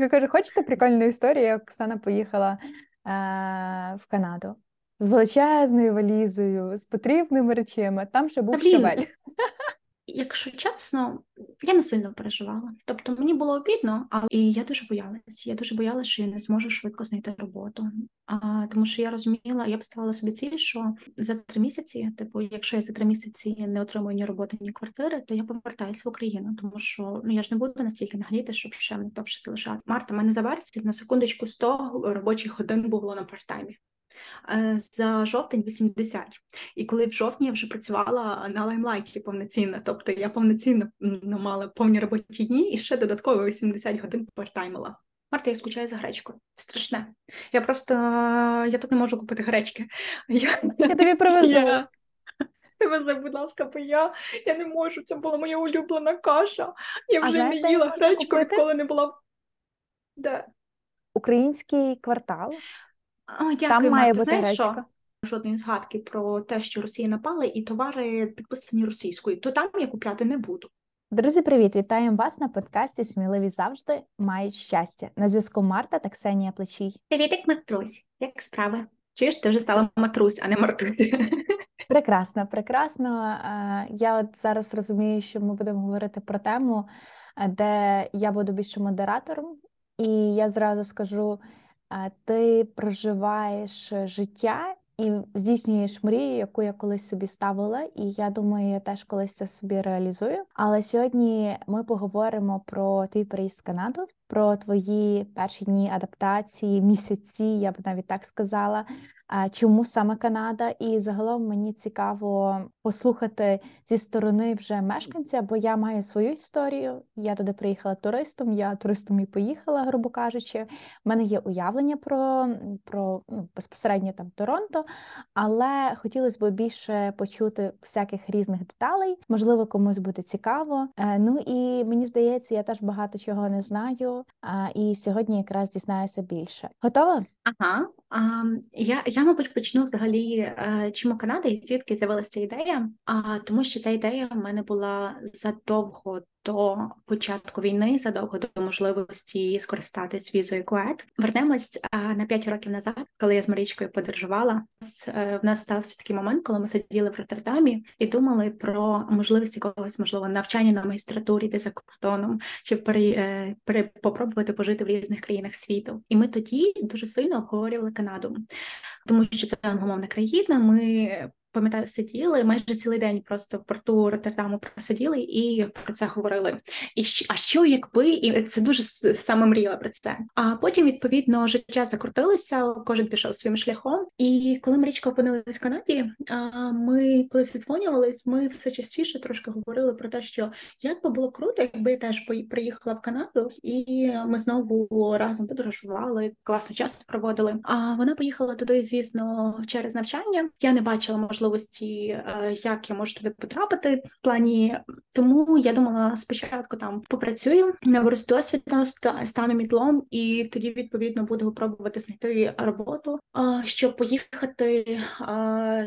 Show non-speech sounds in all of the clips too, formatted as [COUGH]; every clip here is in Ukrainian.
Так каже, хочете прикольну історію, як Оксана поїхала е- в Канаду. З величезною валізою, з потрібними речами, там ще був щавель. Якщо чесно, я не сильно переживала. Тобто мені було обідно, але і я дуже боялась. Я дуже боялася, що я не зможу швидко знайти роботу. А, Тому що я розуміла, я поставила собі ціль, що за три місяці, типу, якщо я за три місяці не отримую ні роботи, ні квартири, то я повертаюся в Україну, тому що ну я ж не буду настільки нагріти, щоб ще не довше залишати. Марта, мене за на секундочку 100 робочих годин було на парттаймі. Е, за жовтень 80. І коли в жовтні я вже працювала на лаймлайті повноцінно, тобто я повноцінно мала повні робочі дні і ще додатково 80 годин партаймила. Марта, я скучаю за гречкою. Страшне. Я просто я тут не можу купити гречки. Я, я тобі привезу. Я... Вези, будь ласка, бо я я не можу. Це була моя улюблена каша. Я вже знаєш, не їла гречку, відколи не була. Де? Український квартал. О, дякую, Там має бути Знаєш, що? Жодної згадки про те, що Росія напала, і товари підписані російською, то там я купляти не буду. Друзі, привіт! Вітаємо вас на подкасті Сміливі завжди мають щастя. На зв'язку Марта та Ксенія Плечій. Привіт, Матрусь, як справи? Чуєш, ти вже стала Матрусь, а не Мартусь. [LAUGHS] Прекрасно, прекрасно. Я от зараз розумію, що ми будемо говорити про тему, де я буду більше модератором, і я зразу скажу ти проживаєш життя і здійснюєш мрію, яку я колись собі ставила, і я думаю, я теж колись це собі реалізую. Але сьогодні ми поговоримо про твій приїзд в Канаду, про твої перші дні адаптації, місяці, я б навіть так сказала. Чому саме Канада? І загалом мені цікаво послухати зі сторони вже мешканця, бо я маю свою історію. Я туди приїхала туристом, я туристом і поїхала, грубо кажучи. У мене є уявлення про про ну, безпосередньо там Торонто, але хотілося б більше почути всяких різних деталей. Можливо, комусь буде цікаво. Е, ну і мені здається, я теж багато чого не знаю. І сьогодні якраз дізнаюся більше. Готова? Ага, я, я, мабуть, почну взагалі, е, чому Канада і звідки з'явилася ідея, а тому, що ця ідея в мене була задовго до початку війни задовго до можливості скористатись візою КУЕТ. Вернемось на 5 років назад, коли я з Марічкою подорожувала. Е, в нас стався такий момент, коли ми сиділи в Роттердамі і думали про можливість якогось можливо навчання на магістратурі де за кордоном, чи при, е, при попробувати пожити в різних країнах світу. І ми тоді дуже сильно обговорювали Канаду, тому що це англомовна країна. Ми пам'ятаю, сиділи майже цілий день просто в порту Роттердаму просиділи і про це говорили. І а що якби і це дуже саме мріяла про це. А потім відповідно життя закрутилося, кожен пішов своїм шляхом. І коли Марічка опинилась в Канаді, ми коли зідзвонювались, ми все частіше трошки говорили про те, що як би було круто, якби я теж приїхала в Канаду, і ми знову разом подорожували, класно час проводили. А вона поїхала туди, звісно, через навчання. Я не бачила можливості можливості, е, як я можу туди потрапити в плані. Тому я думала спочатку там попрацюю, наберусь досвідом, стану мітлом, і тоді відповідно буду пробувати знайти роботу, щоб поїхати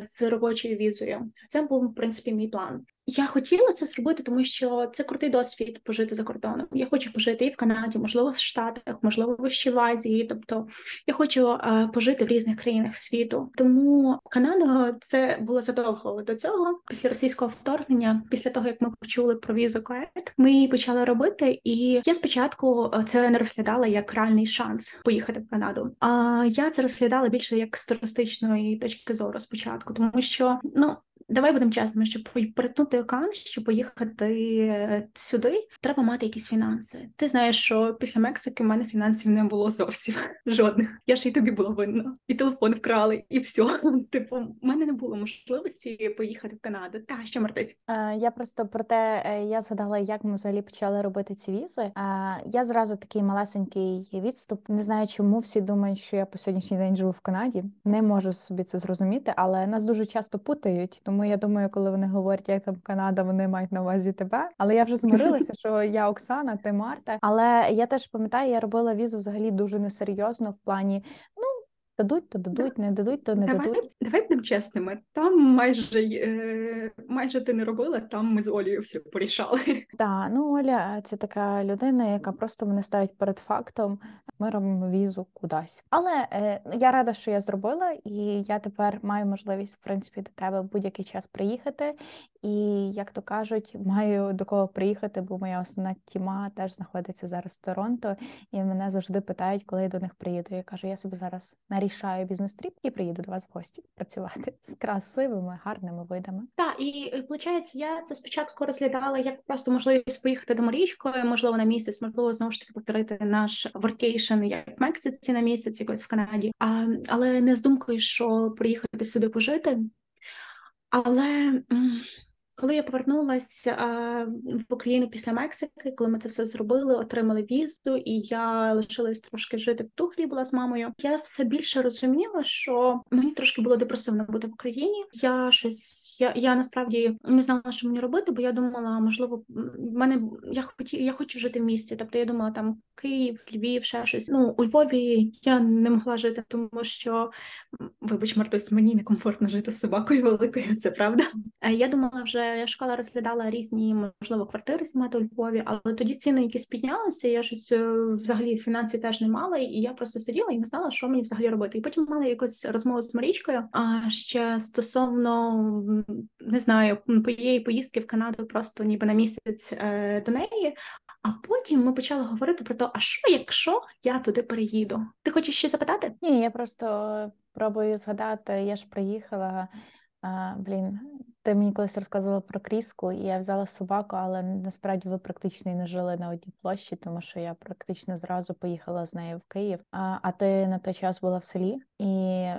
з робочою візою. Це був в принципі мій план. Я хотіла це зробити, тому що це крутий досвід пожити за кордоном. Я хочу пожити і в Канаді, можливо, в Штатах, можливо, ще в Азії. Тобто я хочу е, пожити в різних країнах світу. Тому Канада це було задовго до цього. Після російського вторгнення, після того як ми почули про візу КОЕТ, ми її почали робити. І я спочатку е, це не розглядала як реальний шанс поїхати в Канаду. А я це розглядала більше як з туристичної точки зору спочатку, тому що ну Давай будемо чесними, щоб перетнути океан, щоб поїхати е, сюди, треба мати якісь фінанси. Ти знаєш, що після Мексики в мене фінансів не було зовсім [LAUGHS] жодних. Я ж і тобі була винна, і телефон вкрали, і все. [LAUGHS] Типу, в мене не було можливості поїхати в Канаду. Та що Мартись? Я просто про те, е, я згадала, як ми взагалі почали робити ці візи. Я зразу такий малесенький відступ. Не знаю, чому всі думають, що я по сьогоднішній день живу в Канаді. Не можу собі це зрозуміти, але нас дуже часто путають. Тому я думаю, коли вони говорять, як там Канада, вони мають на увазі тебе. Але я вже змирилася, [LAUGHS] що я Оксана, ти Марта. Але я теж пам'ятаю, я робила візу взагалі дуже несерйозно в плані. Ну Дадуть, то дадуть, не дадуть, то не давай, дадуть. Давай будемо чесними. Там майже е, майже ти не робила, там ми з Олею все порішали. Так, [LAUGHS] ну Оля це така людина, яка просто мене ставить перед фактом. Ми робимо візу кудись. Але е, я рада, що я зробила, і я тепер маю можливість в принципі до тебе будь-який час приїхати. І як то кажуть, маю до кого приїхати, бо моя основна тіма теж знаходиться зараз в Торонто, і мене завжди питають, коли я до них приїду. Я кажу, я собі зараз нарішаю business trip і приїду до вас в гості працювати з красивими, гарними видами. Так, і виходить, я це спочатку розглядала як просто можливість поїхати до Марічкою, можливо, на місяць, можливо, знову ж таки повторити наш workation як в Мексиці на місяць, якось в Канаді, а, але не з думкою, що приїхати сюди пожити. Але коли я повернулася в Україну після Мексики, коли ми це все зробили, отримали візу, і я лишилась трошки жити в Тухлі, була з мамою. Я все більше розуміла, що мені трошки було депресивно бути в Україні. Я щось я я насправді не знала, що мені робити, бо я думала, можливо, в мене я хоті, я хочу жити в місті. Тобто я думала, там Київ, Львів, ще щось. Ну у Львові я не могла жити, тому що вибач, Мартусь, мені некомфортно жити з собакою великою. Це правда. Я думала вже школа розглядала різні, можливо, квартири знімати у Львові, але тоді ціни якісь піднялися. Я щось е, взагалі фінансів теж не мала, і я просто сиділа і не знала, що мені взагалі робити. І потім мала якусь розмову з Марічкою. А ще стосовно не знаю, поїї поїздки в Канаду просто ніби на місяць е, до неї. А потім ми почали говорити про те, а що, якщо я туди переїду? Ти хочеш ще запитати? Ні, я просто пробую згадати. Я ж приїхала. А, Блін, ти мені колись розказувала про кріску, і я взяла собаку, але насправді ви практично і не жили на одній площі, тому що я практично зразу поїхала з нею в Київ. А а ти на той час була в селі, і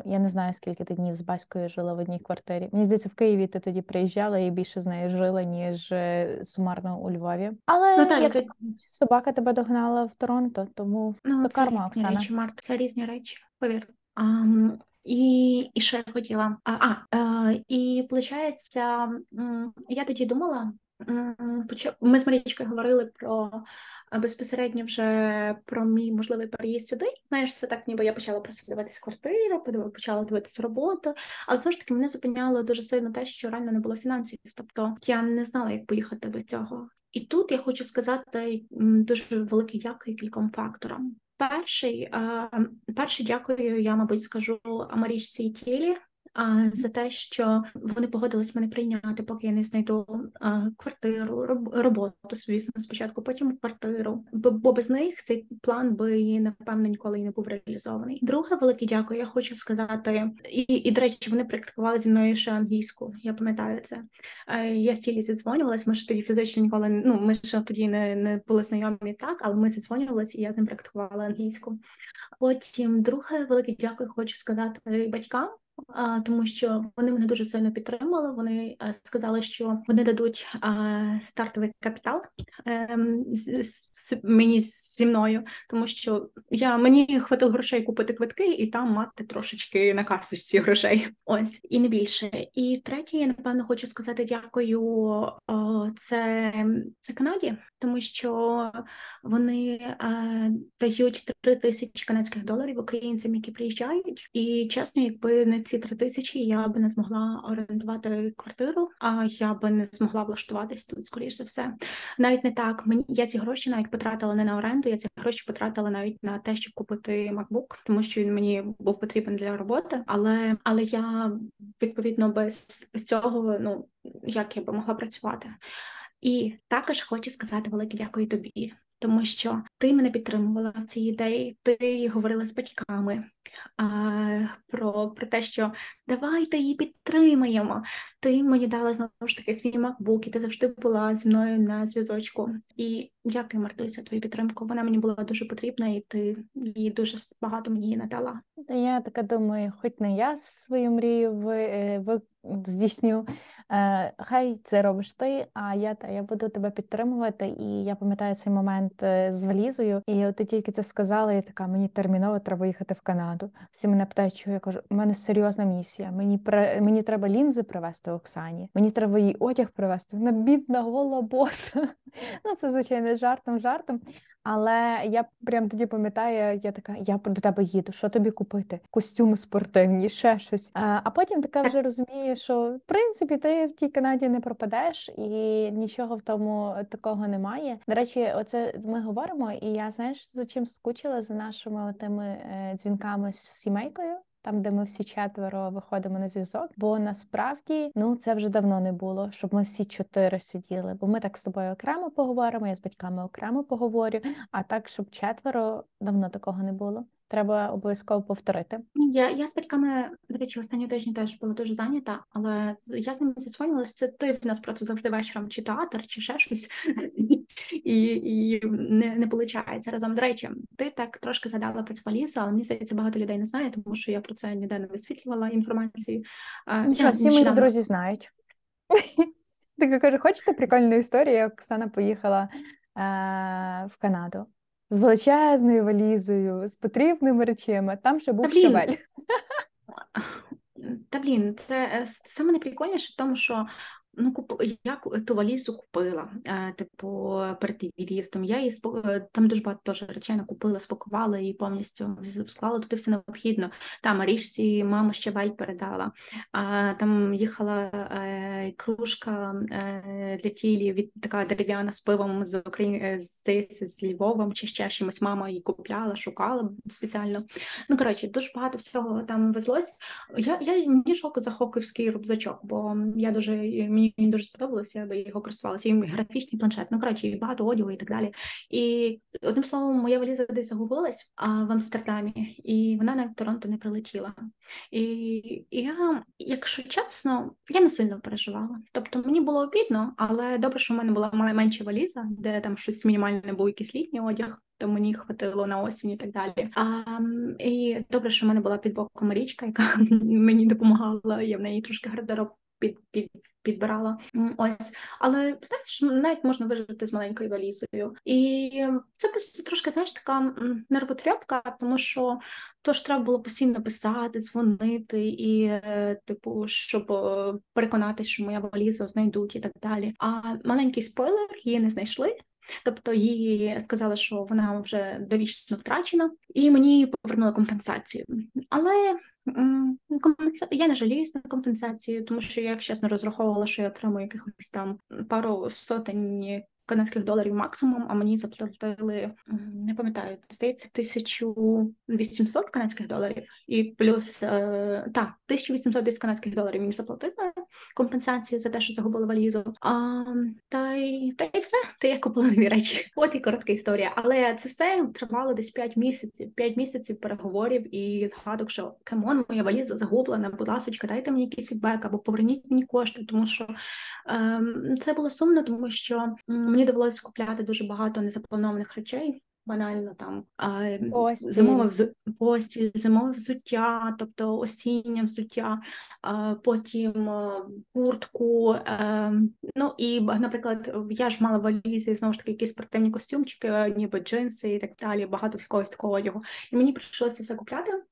я не знаю, скільки ти днів з батькою жила в одній квартирі. Мені здається, в Києві ти тоді приїжджала і більше з нею жила, ніж е, сумарно у Львові. Але ну, так, як ти... собака тебе догнала в Торонто, тому ну, то це карма різні Оксана. речі, Март, це різні речі, повір. І і ще я хотіла. А, а і виходить, я тоді думала. Ми з Марічкою говорили про безпосередньо вже про мій можливий переїзд сюди. Знаєш, це так, ніби я почала просто дивитися квартиру, почала дивитися роботу, але все ж таки мене зупиняло дуже сильно те, що реально не було фінансів. Тобто я не знала, як поїхати без цього. І тут я хочу сказати дуже велике дякую кільком факторам. Перший, перший дякую, я, мабуть, скажу Марічці Тілі, за те, що вони погодились мене прийняти, поки я не знайду квартиру, роботу, звісно, спочатку, потім квартиру. Бо без них цей план би напевно ніколи не був реалізований. Друге, велике дякую. Я хочу сказати, і і до речі, вони практикували зі мною ще англійську. Я пам'ятаю це. Е, я стілі зідзвонювалась. Ми ж тоді фізично ніколи ну ми ще тоді не не були знайомі так, але ми зідзвонювалися, і я з ним практикувала англійську. Потім друге велике дякую, хочу сказати батькам тому що вони мене дуже сильно підтримали. Вони е, сказали, що вони дадуть стартовий капітал ем, мені зі мною, тому що я мені хватило грошей купити квитки і там мати трошечки на карточці грошей. Ось і не більше. І третє, я напевно хочу сказати дякую. Це це Канаді, тому що вони е, дають три тисячі канадських доларів українцям, які приїжджають, і чесно, якби не ці три тисячі я би не змогла орендувати квартиру, а я би не змогла влаштуватись тут, скоріш за все. Навіть не так. Мені я ці гроші навіть потратила не на оренду, я ці гроші потратила навіть на те, щоб купити MacBook, тому що він мені був потрібен для роботи. Але але я відповідно без, без цього, ну як я би могла працювати. І також хочу сказати велике дякую тобі, тому що ти мене підтримувала в цій ідеї. Ти говорила з батьками про про те, що давайте її підтримаємо. Ти мені дала знову ж таки свій MacBook, і ти завжди була зі мною на зв'язочку. І дякую, Мартуся, твою підтримку. Вона мені була дуже потрібна, і ти її дуже багато мені надала. Я така думаю, хоч не я свою мрію ви, е, ви здійсню. Е, хай це робиш ти, а я та я буду тебе підтримувати. І я пам'ятаю цей момент е, з валізою. І от ти тільки це сказала, я така мені терміново треба їхати в Канаду. Всі мене питають, чого я кажу, у мене серйозна місія. Мені мені треба лінзи привезти Оксані. Мені треба їй одяг привезти. Вона бідна гола боса. [LAUGHS] Ну це звичайно жартом, жартом. Але я прям тоді пам'ятаю, я така, я до тебе їду, що тобі купити? Костюми спортивні, ще щось. А а потім така вже розумію, що в принципі ти в тій Канаді не пропадеш, і нічого в тому такого немає. До речі, оце ми говоримо, і я знаєш за чим скучила за нашими тими е, дзвінками з сімейкою там, де ми всі четверо виходимо на зв'язок. Бо насправді ну це вже давно не було, щоб ми всі чотири сиділи. Бо ми так з тобою окремо поговоримо. Я з батьками окремо поговорю. А так, щоб четверо давно такого не було. Треба обов'язково повторити. Я я з батьками, до речі, останні тижні теж була дуже зайнята, але я з ними зізвонилася. Це ти в нас просто завжди вечором чи театр, чи ще щось, [LAUGHS] і і не не виходить разом. До речі, ти так трошки згадала про цю але мені здається, багато людей не знає, тому що я про це ніде не висвітлювала інформацію. Нічого, всі мої друзі знають. [LAUGHS] Так кажу, хочете прикольну історію, як Оксана поїхала е, в Канаду з величезною валізою, з потрібними речами. Там ще був щавель. Та блін, це е, саме найприкольніше в тому, що Ну, куп... я ту валізу купила, е, типу, перед від'їздом. Я її спо... Е, там дуже багато теж речей накупила, спакувала і повністю склала туди все необхідно. Там Марішці мама ще валь передала. А там їхала е, кружка е, для тілі від така дерев'яна з пивом з України, е, здається, з Львовом чи ще чимось. Мама її купляла, шукала спеціально. Ну коротше, дуже багато всього там везлось. Я я мені жалко за хоковський рюкзачок, бо я дуже мені мені дуже сподобалося, я би його користувалася. І графічний планшет, ну коротше, багато одягу і так далі. І одним словом, моя валіза десь загубилась а, в Амстердамі, і вона на Торонто не прилетіла. І, і я, якщо чесно, я не сильно переживала. Тобто мені було обідно, але добре, що в мене була менша валіза, де там щось мінімальне був якийсь літній одяг. То мені хватило на осінь і так далі. А, І добре, що в мене була під боком річка, яка [LAUGHS] мені допомагала. Я в неї трошки гардероб під, під, підбирала. Ось, але знаєш, навіть можна вижити з маленькою валізою. І це просто трошки знаєш така нервотряпка, тому що то ж треба було постійно писати, дзвонити і, е, типу, щоб е, переконатися, що моя валіза знайдуть і так далі. А маленький спойлер її не знайшли. Тобто їй сказали, що вона вже довічно втрачена, і мені повернули компенсацію. Але я не жаліюсь на компенсацію, тому що я, чесно, розраховувала, що я отримую якихось там пару сотень канадських доларів максимум, а мені заплатили, не пам'ятаю, здається, 1800 канадських доларів, і плюс е, так, 1800 десь канадських доларів мені заплатили компенсацію за те, що загубили валізу. А, Та й та й все, та я купила нові речі. От і коротка історія. Але це все тривало десь 5 місяців, 5 місяців переговорів і згадок, що come on, моя валіза загублена, будь ласка, дайте мені якийсь feedback або поверніть мені кошти, тому що ем, це було сумно, тому що мені довелося купляти дуже багато незапланованих речей банально там Постіль. зимове взу... постіль, зимове взуття, тобто осіннє взуття, потім куртку. Ем, ну і, наприклад, я ж мала валізі знову ж таки якісь спортивні костюмчики, ніби джинси і так далі, багато якогось такого одягу. І мені прийшлося все купляти.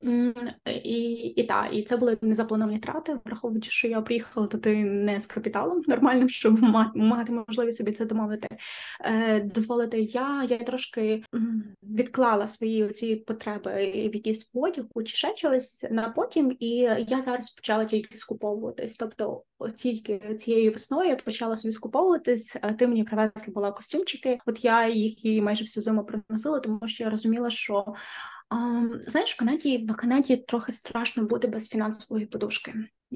І і так, і це були незаплановані трати, враховуючи, що я приїхала туди не з капіталом нормальним, щоб мати можливість собі це домовити. Е, дозволити я, я трошки відклала свої ці потреби в якісь одягу чи ще чогось на потім, і я зараз почала тільки скуповуватись. Тобто, тільки цією весною я почала собі скуповуватись. Ти мені привезла була костюмчики. От я їх і майже всю зиму приносила, тому що я розуміла, що. Знаєш, в Канаді в Канаді трохи страшно бути без фінансової подушки.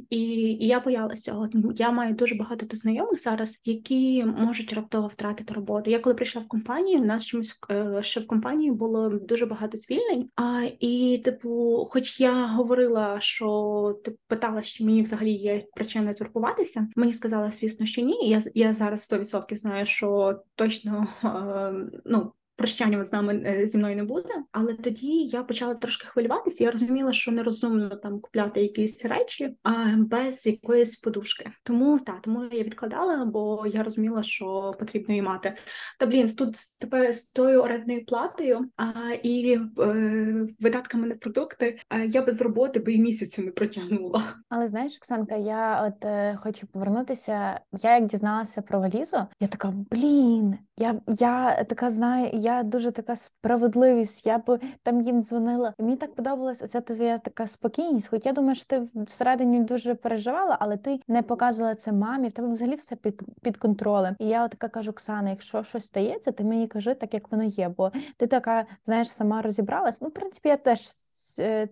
І і я боялася. От я маю дуже багато знайомих зараз, які можуть раптово втратити роботу. Я коли прийшла в компанію, у нас чомусь е, ще в компанії було дуже багато звільнень. А і, типу, хоч я говорила, що ти питала, що мені взагалі є причина турбуватися. Мені сказали, звісно, що ні. Я я зараз 100% знаю, що точно е, ну прощання з нами е, зі мною не буде. Але тоді я почала трошки хвилюватися. Я розуміла, що нерозумно там купляти якісь речі а без якоїсь подушки. Тому та тому я відкладала, бо я розуміла, що потрібно її мати. Та блін, тут тепер з тою орендною платою а, і е, видатками на продукти а, я без роботи би і місяцю не протягнула. Але знаєш, Оксанка, я от е, хочу повернутися. Я як дізналася про валізу, я така блін. Я я така знаю. я дуже така справедливість. Я б там їм дзвонила. Мені так подобалась оця твоя така спокійність. Хоч я думаю, що ти всередині дуже переживала, але ти не показувала це мамі. В тебе взагалі все під під контролем. І я така кажу, Оксана, якщо щось стається, ти мені кажи так, як воно є. Бо ти така, знаєш, сама розібралась. Ну, в принципі, я теж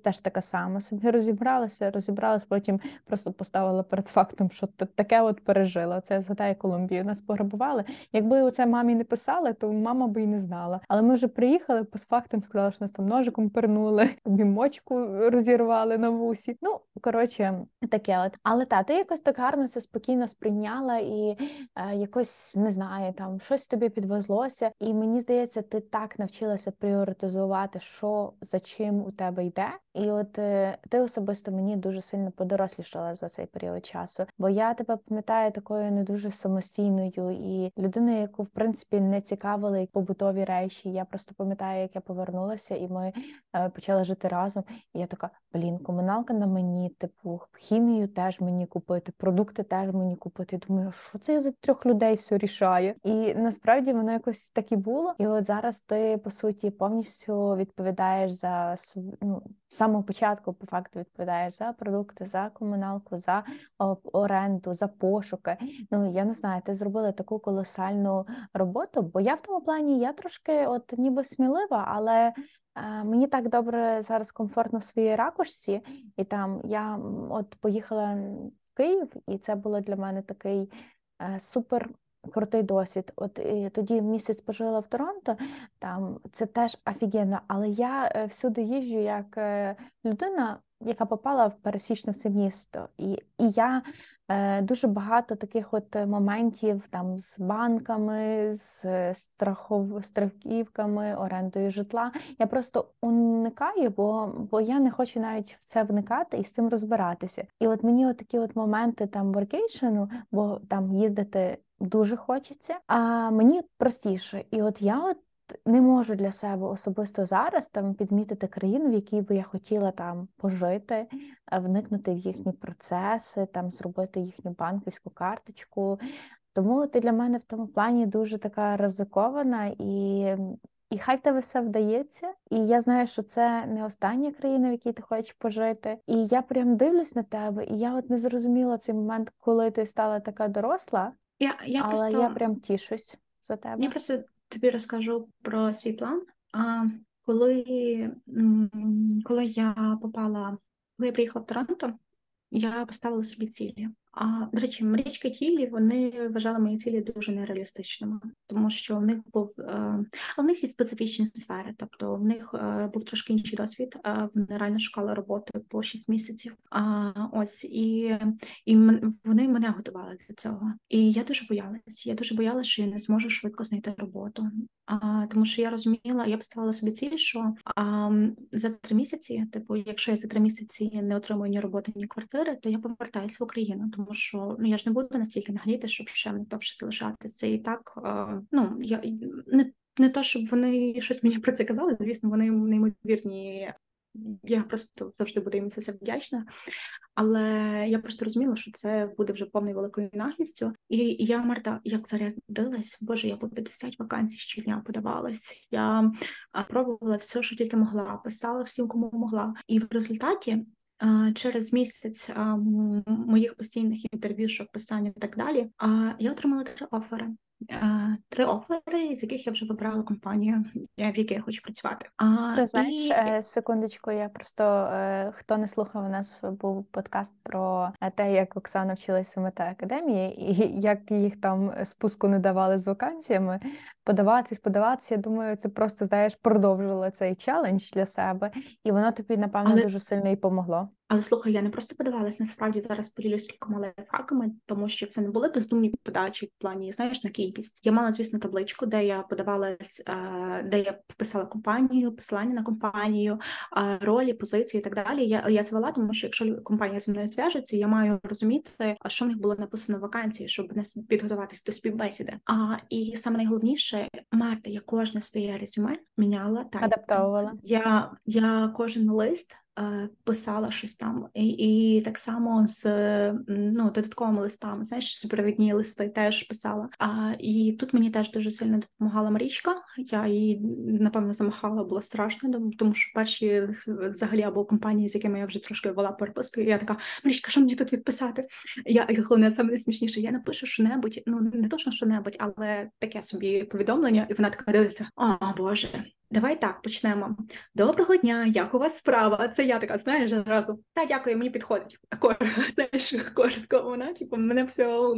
теж така сама. Собі розібралася, розібралась, потім просто поставила перед фактом, що таке от пережила. Це згадає Колумбію. Нас пограбували. Якби оце мамі не писали, то мама би і не знала. Але ми вже приїхали по фактам, сказали, що нас там ножиком пернули, [LAUGHS] мочку розірвали на вусі. Ну коротше, таке от. Але та ти якось так гарно це спокійно сприйняла і е, якось не знаю, там щось тобі підвезлося. І мені здається, ти так навчилася пріоритизувати, що за чим у тебе йде. that. І от е, ти особисто мені дуже сильно подорослішала за цей період часу. Бо я тебе пам'ятаю такою не дуже самостійною і людиною, яку в принципі не цікавили побутові речі. Я просто пам'ятаю, як я повернулася, і ми е, почали жити разом. І я така, блін, комуналка на мені, типу, хімію теж мені купити, продукти теж мені купити. Думаю, що це я за трьох людей все рішаю? І насправді воно якось так і було. І от зараз ти по суті повністю відповідаєш за ну, самого початку, по факту, відповідаєш за продукти, за комуналку, за оренду, за пошуки. Ну я не знаю, ти зробила таку колосальну роботу, бо я в тому плані я трошки, от ніби смілива, але. Е, мені так добре зараз комфортно в своїй ракушці, і там я от поїхала в Київ, і це було для мене такий е, супер крутий досвід. От і тоді місяць пожила в Торонто, там це теж офігенно, але я е, всюди їжджу як е, людина, яка попала в пересічне це місто, і і я е, дуже багато таких от моментів там з банками, з страхов, страхівками, орендою житла. Я просто уникаю, бо бо я не хочу навіть в це вникати і з цим розбиратися. І от мені от такі от моменти там воркейшену, бо там їздити дуже хочеться, а мені простіше. І от я от не можу для себе особисто зараз там підмітити країну, в якій би я хотіла там пожити, вникнути в їхні процеси, там зробити їхню банківську карточку. Тому ти для мене в тому плані дуже така ризикована і. І хай тебе все вдається, і я знаю, що це не остання країна, в якій ти хочеш пожити. І я прям дивлюсь на тебе, і я от не зрозуміла цей момент, коли ти стала така доросла, я я Але просто я прям тішусь за тебе. Я просто тобі розкажу про свій план. А коли коли я попала, коли я приїхала в Торонто, я поставила собі цілі. А до речі, мрічки тілі вони вважали мої цілі дуже нереалістичними, тому що в них був е, у них є специфічні сфери, тобто в них е, був трошки інший досвід. Вони реально шукали роботи по 6 місяців. А ось і і вони мене готували для цього. І я дуже боялась. Я дуже боялася, що я не зможу швидко знайти роботу. А тому, що я розуміла, я поставила собі ціль, що а, за три місяці, типу, якщо я за три місяці не отримую ні роботи, ні квартири, то я повертаюся в Україну, тому що ну я ж не буду настільки нагріти, щоб ще не довше залишатися. І так а, ну я не не то, щоб вони щось мені про це казали. Звісно, вони неймовірні я просто завжди буду їм за це вдячна. Але я просто розуміла, що це буде вже повною великою наглістю. І я Марта, як зарядилась, боже, я по 50 вакансій щодня подавалась. Я пробувала все, що тільки могла, писала всім, кому могла. І в результаті. Через місяць моїх постійних інтерв'ю, писання і так далі, я отримала три офери. Е, три офери, з яких я вже вибрала компанію, в якій я хочу працювати. А це знаєш, і... Е, секундочку. Я просто е, хто не слухав, у нас був подкаст про те, як Оксана вчилася в академії, і [LAUGHS] як їх там спуску не давали з вакансіями. Подаватись, подаватися. Я думаю, це просто знаєш, продовжило цей челендж для себе, і воно тобі напевно Але... дуже сильно і помогло. Але слухай, я не просто подавалась, насправді зараз поділюсь кількома лайфхаками, тому що це не були бездумні подачі в плані, знаєш, на кількість. Я мала, звісно, табличку, де я подавалась, е, де я писала компанію, посилання на компанію, е, ролі, позиції і так далі. Я я це вела, тому що якщо компанія зі мною зв'яжеться, я маю розуміти, що в них було написано в вакансії, щоб не підготуватися до співбесіди. А і саме найголовніше, Марта, я кожне своє резюме міняла та адаптовувала. Я, Я кожен лист писала щось там, і і так само з ну, додатковими листами. Знаєш, супровідні листи теж писала. А і тут мені теж дуже сильно допомагала Марічка. Я її напевно замахала, було страшно, тому що перші взагалі або компанії, з якими я вже трошки вела переписку, я така Марічка, що мені тут відписати? Я головне саме найсмішніше. Я напишу що небудь, ну не точно що небудь, але таке собі повідомлення, і вона така дивиться: О Боже, Давай так почнемо. Доброго дня, як у вас справа? Це я така, знаєш, одразу. Та дякую, мені підходить. [LAUGHS] знаєш, коротко вона, типу, мене все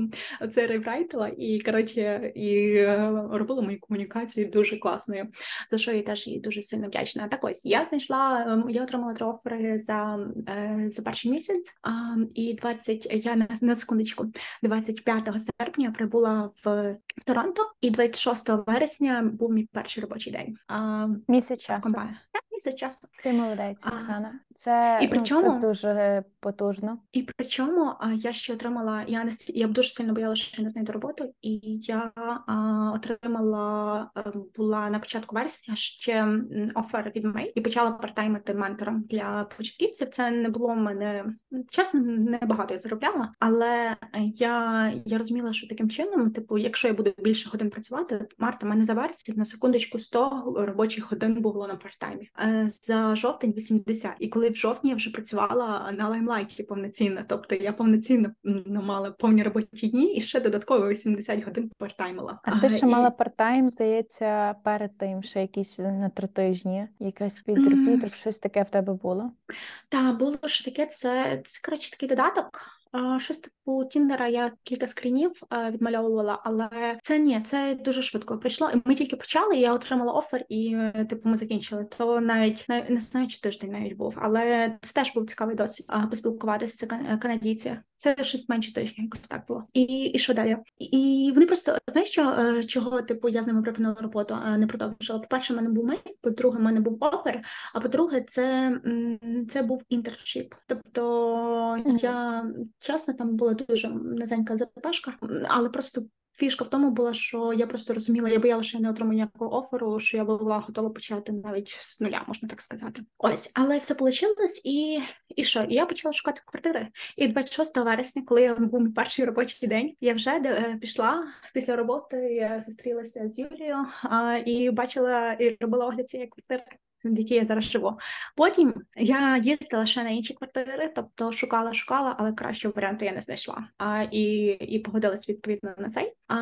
це реврайтила і коротше, і е, робила мою комунікацію дуже класною, за що я теж їй дуже сильно вдячна. Так ось я знайшла, ем, я отримала три офери за е, за перший місяць, а, і 20, я на, на секундочку, 25 серпня прибула в, в Торонто, і 26 вересня був мій перший робочий день. Місяць часу. компанія. Так, місяць часу. Ти молодець, Оксана. Це, і при ну, чому, це дуже потужно. І при чому я ще отримала, я не я дуже сильно боялася, що не знайду роботу, і я а, отримала, е, була на початку вересня ще офер від Мей і почала партаймити ментором для початківців. Це не було в мене чесно, небагато я заробляла, але я я розуміла, що таким чином, типу, якщо я буду більше годин працювати, Марта мене заверсить на секундочку 100 робочих годин було на партаймі. Е, за жовтень 80. І коли в жовтні я вже працювала на лаймлайті повноцінно, тобто я повноцінно ну, мала повні робочі дні і ще додатково 80 годин партаймила. А ти ще і... мала партайм, здається, перед тим, ще якісь на три тижні, якась підрепіток, mm. щось таке в тебе було? Так, було ж таке, це, це коротше такий додаток. Щось типу Тіндера я кілька скрінів відмальовувала, але це ні, це дуже швидко прийшло. Ми тільки почали, я отримала офер, і типу ми закінчили. То навіть не знаю, чи тиждень навіть був, але це теж був цікавий досвід поспілкуватися. Це канадійці. Це щось менше тижня, якось так було. І і що далі? І вони просто знаєш, що е, чого типу я з ними припинила роботу, а не продовжила. По перше, в мене був мей, по-друге, в мене був офер. А по-друге, це це був інтершіп. Тобто я чесно там була дуже низенька запашка, але просто Фішка в тому була, що я просто розуміла, я боялася, що я не отримаю ніякого оферу, що я була готова почати навіть з нуля, можна так сказати. Ось, але все вийшло, і і що? І я почала шукати квартири. І 26 вересня, коли я був мій перший робочий день, я вже е, пішла після роботи. Я зустрілася з Юлією а, і бачила і робила огляд цієї квартири в якій я зараз живу. Потім я їздила ще на інші квартири, тобто шукала, шукала, але кращого варіанту я не знайшла. А і і погодилась відповідно на цей. А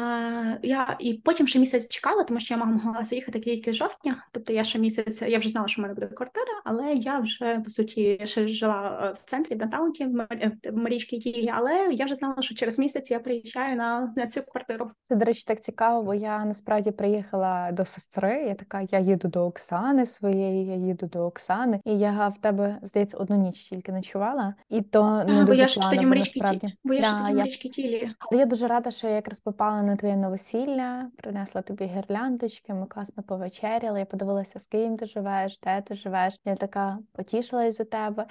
я і потім ще місяць чекала, тому що я могла заїхати тільки жовтня. Тобто я ще місяць, я вже знала, що в мене буде квартира, але я вже по суті ще жила е, в центрі в Даунті, в Марічки Тілі, але я вже знала, що через місяць я приїжджаю на, на цю квартиру. Це до речі, так цікаво, бо я насправді приїхала до сестри. Я така, я їду до Оксани своєї я їду до Оксани, і я в тебе, здається, одну ніч тільки ночувала, і то не а, дуже бо я ж тоді мрічки ті... бо я да, ж тоді мрічки тілі. Але я дуже рада, що я якраз попала на твоє новосілля, принесла тобі гірляндочки, ми класно повечеряли. Я подивилася, з ким ти живеш, де ти живеш. Я така потішилась за тебе.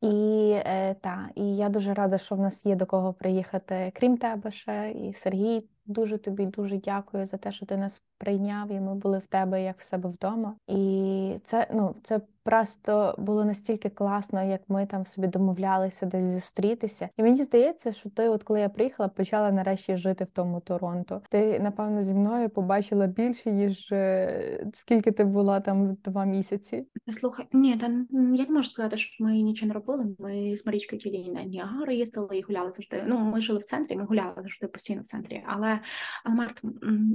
І е, та, і я дуже рада, що в нас є до кого приїхати, крім тебе ще, і Сергій. Дуже тобі дуже дякую за те, що ти нас прийняв, і ми були в тебе як в себе вдома. І це ну це просто було настільки класно, як ми там собі домовлялися десь зустрітися. І мені здається, що ти, от коли я приїхала, почала нарешті жити в тому Торонто. Ти напевно зі мною побачила більше ніж е, скільки ти була там два місяці. Слухай, ні, та я не можу сказати, що ми нічого не робили. Ми з Марічкою тілі на Ніагару їздили і гуляли завжди. Ну ми жили в центрі, ми гуляли завжди постійно в центрі. Але але Март,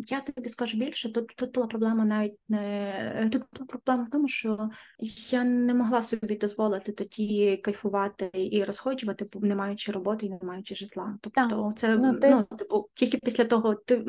я тобі скажу більше. Тут тут була проблема навіть не тут була проблема в тому, що я не могла собі дозволити тоді кайфувати і розходжувати, не маючи роботи і не маючи житла. Тобто, це ну, ти... ну типу, тільки після того ти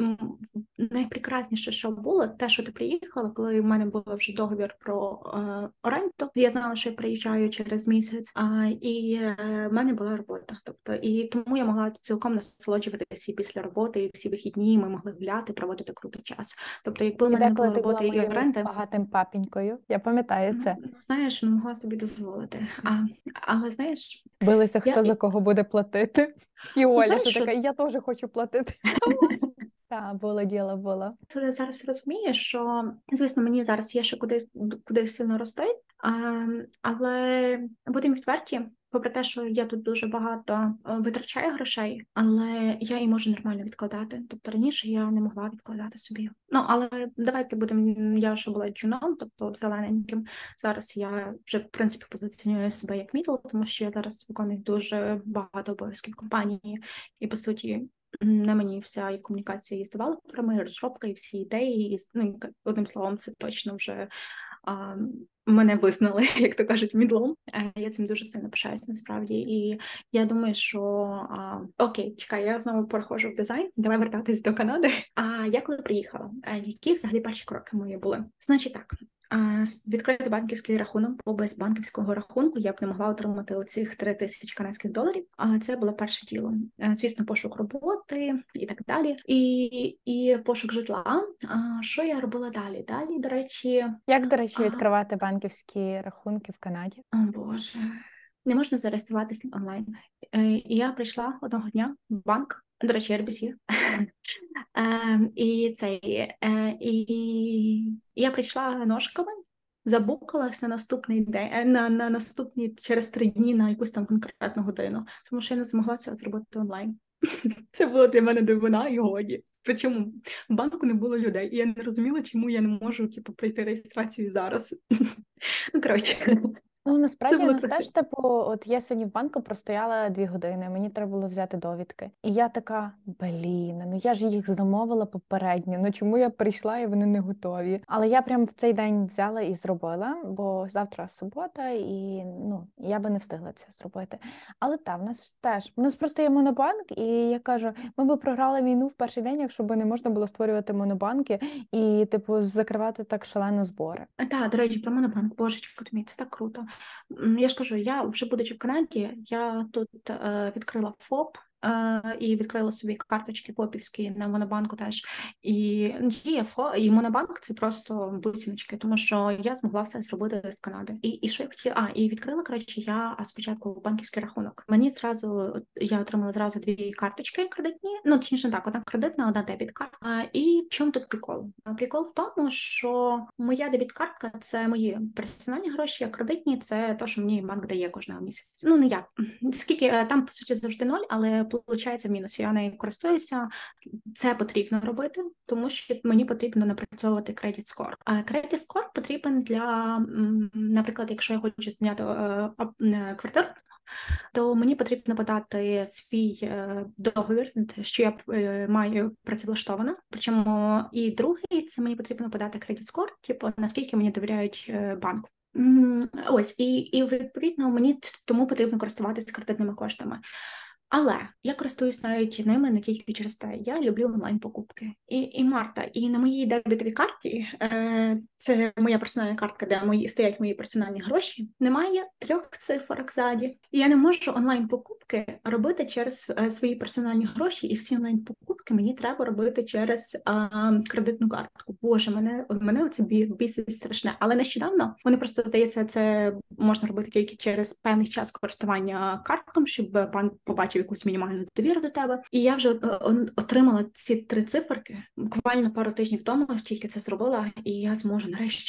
найпрекрасніше, що було, те, що ти приїхала, коли в мене був вже договір про е, оренду. Я знала, що я приїжджаю через місяць, а і е, в мене була робота. Тобто, і тому я могла цілком насолоджуватися і після роботи, і всі вихідні ми могли гуляти, проводити крутий час. Тобто, якби в мене не було роботи і оренди багатим папінькою, я пам'ятаю це. Знаєш, не могла собі дозволити. А, Але знаєш, билися, хто я... за кого буде платити. І Оля знаєш, що така, я теж хочу платити. [LAUGHS] Так, було діло було. це зараз розумієш, що звісно, мені зараз є ще куди куди сильно рости, але будемо відверті. Попри те, що я тут дуже багато е, витрачаю грошей, але я і можу нормально відкладати. Тобто раніше я не могла відкладати собі. Ну але давайте будемо. Я ще була джуном, тобто зелененьким. Зараз я вже в принципі позиціоную себе як мідл, тому що я зараз виконую дуже багато обов'язків компанії, і по суті на мені вся і комунікація із девелоперами, розробка і всі ідеї, і ну, одним словом, це точно вже а, мене визнали, [LAUGHS] як то кажуть, мідлом. Е, я цим дуже сильно пишаюсь насправді. І я думаю, що а, окей, чекай, я знову переходжу в дизайн. Давай вертатись до Канади. А я коли приїхала, е, які взагалі перші кроки мої були? Значить так, Відкрити банківський рахунок, бо без банківського рахунку я б не могла отримати оцих 3 тисячі канадських доларів. А це було перше діло. Е, звісно, пошук роботи і так далі, і і пошук житла. А що я робила далі? Далі, до речі, як до речі, відкривати банківські рахунки в Канаді? О Боже, не можна зареєструватися онлайн. Е, і Я прийшла одного дня в банк. До речі, RBC. [LAUGHS] Ем, і цей, е, і я прийшла ножками, забукалась на наступний день, е, на на наступні через три дні на якусь там конкретну годину, тому що я не змогла це зробити онлайн. [LAUGHS] Це було для мене дивина і годі. Причому в банку не було людей, і я не розуміла, чому я не можу типу, пройти реєстрацію зараз. [LAUGHS] Ну, коротше. Ну насправді у нас теж типу, от я сьогодні в банку простояла дві години. Мені треба було взяти довідки, і я така: блін, ну я ж їх замовила попередньо. Ну чому я прийшла і вони не готові? Але я прям в цей день взяла і зробила, бо завтра субота, і ну я би не встигла це зробити. Але так, в нас теж у нас просто є монобанк, і я кажу, ми би програли війну в перший день, якщо б не можна було створювати монобанки і, типу, закривати так шалено збори. Так, до речі, про монобанк, божечко, тобі це так круто. Я ж кажу, я вже будучи в Канаді, я тут е, відкрила ФОП і відкрила собі карточки ФОПівські на Монобанку теж. І діє ФО, і Монобанк це просто бусиночки, тому що я змогла все зробити з Канади. І і що я хотіла, а і відкрила коротше, я спочатку банківський рахунок. Мені зразу я отримала зразу дві карточки кредитні. Ну точніше так, одна кредитна, одна дебіт картка. І в чому тут прикол? Прикол в тому, що моя дебіт картка це мої персональні гроші, а кредитні це те, що мені банк дає кожного місяця. Ну не я скільки е, там по суті завжди ноль, але виходить мінус. Я нею користуюся. Це потрібно робити, тому що мені потрібно напрацьовувати кредит скор. А кредит скор потрібен для, наприклад, якщо я хочу зняти е, е, квартиру. То мені потрібно подати свій е, договір, що я маю працевлаштовано. Причому і другий це мені потрібно подати кредит скор, типу наскільки мені довіряють банку. Ось і і відповідно мені тому потрібно користуватися кредитними коштами. Але я користуюсь навіть ними не тільки через те. Я люблю онлайн-покупки. І і Марта, і на моїй дебітовій карті е, це моя персональна картка, де мої стоять мої персональні гроші. Немає трьох цифрок ззаді. І я не можу онлайн-покупки робити через е, свої персональні гроші, і всі онлайн-покупки мені треба робити через е, кредитну картку. Боже, мене мене оце бісить страшне. Але нещодавно вони просто здається, це можна робити тільки через певний час користування картком, щоб банк побачив бачив якусь мінімальну довіру до тебе. І я вже е, отримала ці три циферки буквально пару тижнів тому, тільки це зробила, і я зможу нарешті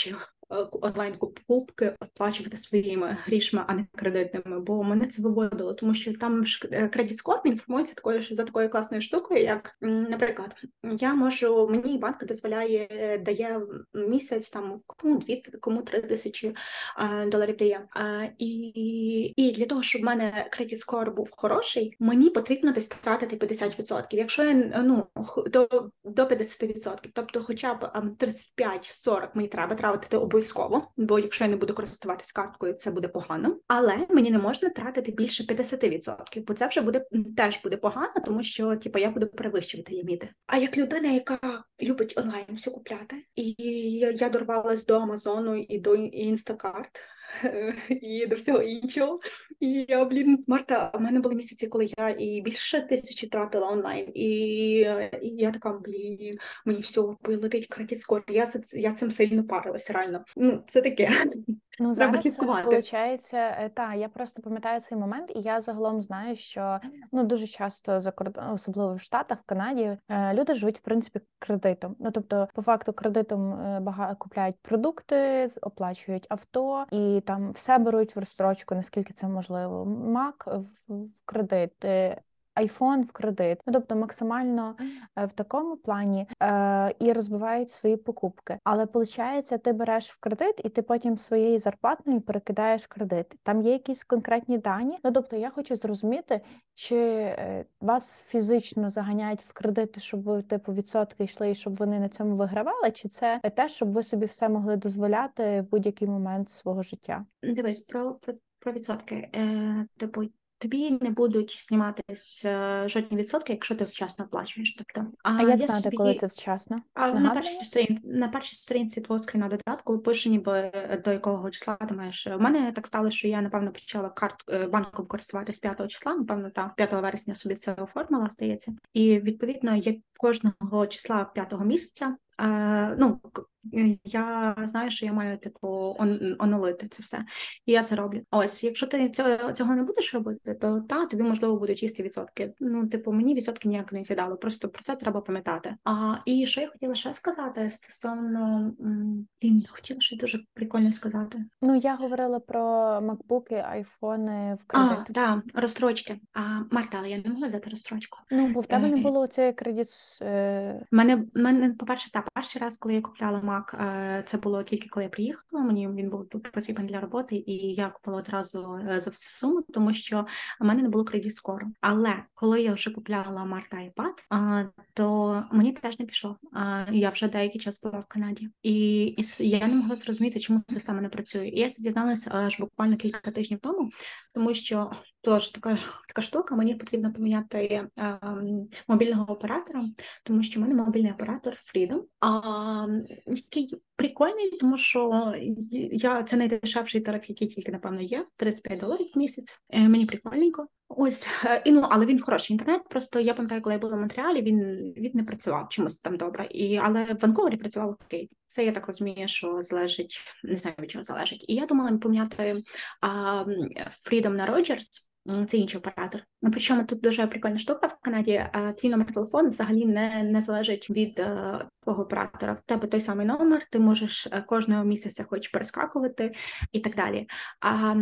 онлайн покупки оплачувати своїми грішми, а не кредитними, бо мене це виводило, тому що там кредит скор інформується такою за такою класною штукою, як, наприклад, я можу, мені банк дозволяє, дає місяць там кому дві, кому три тисячі доларів дає. І і для того, щоб в мене кредит скор був хороший, мені потрібно десь тратити 50%. Якщо я ну до, до 50%, тобто хоча б 35-40 мені треба тратити обов'язково обов'язково, бо якщо я не буду користуватись карткою, це буде погано. Але мені не можна тратити більше 50%, бо це вже буде теж буде погано, тому що типу, я буду перевищувати ліміти. А як людина, яка любить онлайн все купляти, і я дорвалась до Амазону і до Instacart. [LAUGHS] і до всього іншого. І я, блін, Марта, в мене були місяці, коли я і більше тисячі тратила онлайн, і і я така, блін, мені все летить кредит скоро. Я я цим сильно парилася, реально. Ну, це таке. Ну, Треба зараз слідкувати. Виходить, та я просто пам'ятаю цей момент, і я загалом знаю, що ну дуже часто за кордон, особливо в Штатах, в Канаді, люди живуть в принципі кредитом. Ну тобто, по факту, кредитом багато купляють продукти, оплачують авто і там все беруть в розстрочку, наскільки це можливо. Мак в кредит iPhone в кредит, ну тобто максимально е, в такому плані е, і розбивають свої покупки. Але виходить, ти береш в кредит, і ти потім своєї зарплатної перекидаєш кредит. Там є якісь конкретні дані. Ну тобто, я хочу зрозуміти, чи е, вас фізично заганяють в кредити, щоб ви типу відсотки йшли, і щоб вони на цьому вигравали, чи це те, щоб ви собі все могли дозволяти в будь-який момент свого життя? Дивись про про, про відсотки. Е, Типу тобі не будуть зніматись жодні відсотки, якщо ти вчасно оплачуєш. Тобто, а, а як знати, собі... коли це вчасно? А на першій сторінці на першій сторінці твого скріна додатку пише, ніби до якого числа ти маєш. У мене так стало, що я напевно почала карт е, банком користуватись 5 числа, напевно, та 5 вересня собі це оформила, здається, і відповідно є кожного числа 5 місяця. Е, ну Е, я знаю, що я маю типу он, оновити це все, і я це роблю. Ось, якщо ти цього цього не будеш робити, то та тобі можливо будуть чисті відсотки. Ну, типу, мені відсотки ніяк не сідали. Просто про це треба пам'ятати. А і що я хотіла ще сказати стосовно він хотіла щось дуже прикольно сказати. Ну я говорила про макбуки, айфони в кредит. А, так, розстрочки. А Марта, але я не могла взяти розстрочку. Ну бо в тебе не було цієї кредит. Е... Мене мене по перше, та перший раз, коли я купляла Мак, е, це було тільки коли я приїхала. Мені він був потрібен для роботи, і я купила одразу е, за всю суму, тому що в мене не було кредит скоро. Але коли я вже купляла Марта iPad, то мені теж не пішло. Я вже деякий час була в Канаді, і я не могла зрозуміти, чому система не працює. І я це дізналася аж буквально кілька тижнів тому, тому що Тож така така штука, мені потрібно поміняти е, мобільного оператора, тому що в мене мобільний оператор Freedom, а, який прикольний, тому що я це найдешевший тариф, який тільки, напевно, є 35 доларів в місяць. Е, мені прикольненько. Ось е, і ну, але він хороший інтернет. Просто я пам'ятаю, коли я була в Монреалі, він він не працював чомусь там добре. І але в Ванкувері працював окей. Це я так розумію, що залежить, не знаю від чого залежить. І я думала поміняти а, Freedom на Rogers, це інший оператор. Ну, причому тут дуже прикольна штука в Канаді. Твій номер телефону взагалі не не залежить від е, твого оператора. В тебе той самий номер, ти можеш е, кожного місяця хоч перескакувати і так далі. А,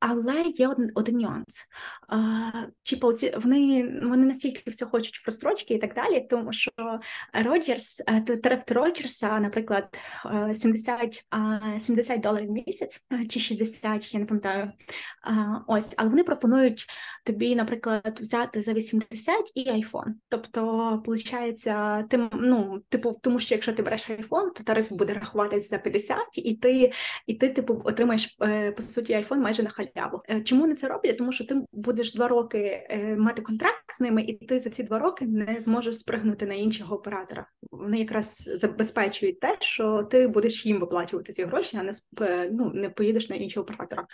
Але є один один нюанс. А, Типу, вони вони настільки все хочуть в розстрочки і так далі, тому що Роджерс, тариф Роджерса, наприклад, 70 е, 70 доларів в місяць чи 60, я не пам'ятаю. Ось, але вони пропонують тобі, наприклад, взяти за 80 і iPhone. Тобто, виходить, ти ну, типу тому що якщо ти береш iPhone, то тариф буде рахуватись за 50, і ти, і ти типу, отримаєш е, по суті iPhone майже на халяву. Е, чому не це роблять? Тому що ти будеш два роки е, мати контракт з ними, і ти за ці два роки не зможеш спригнути на іншого оператора. Вони якраз забезпечують те, що ти будеш їм виплачувати ці гроші, а не ну, не поїдеш на іншого оператора.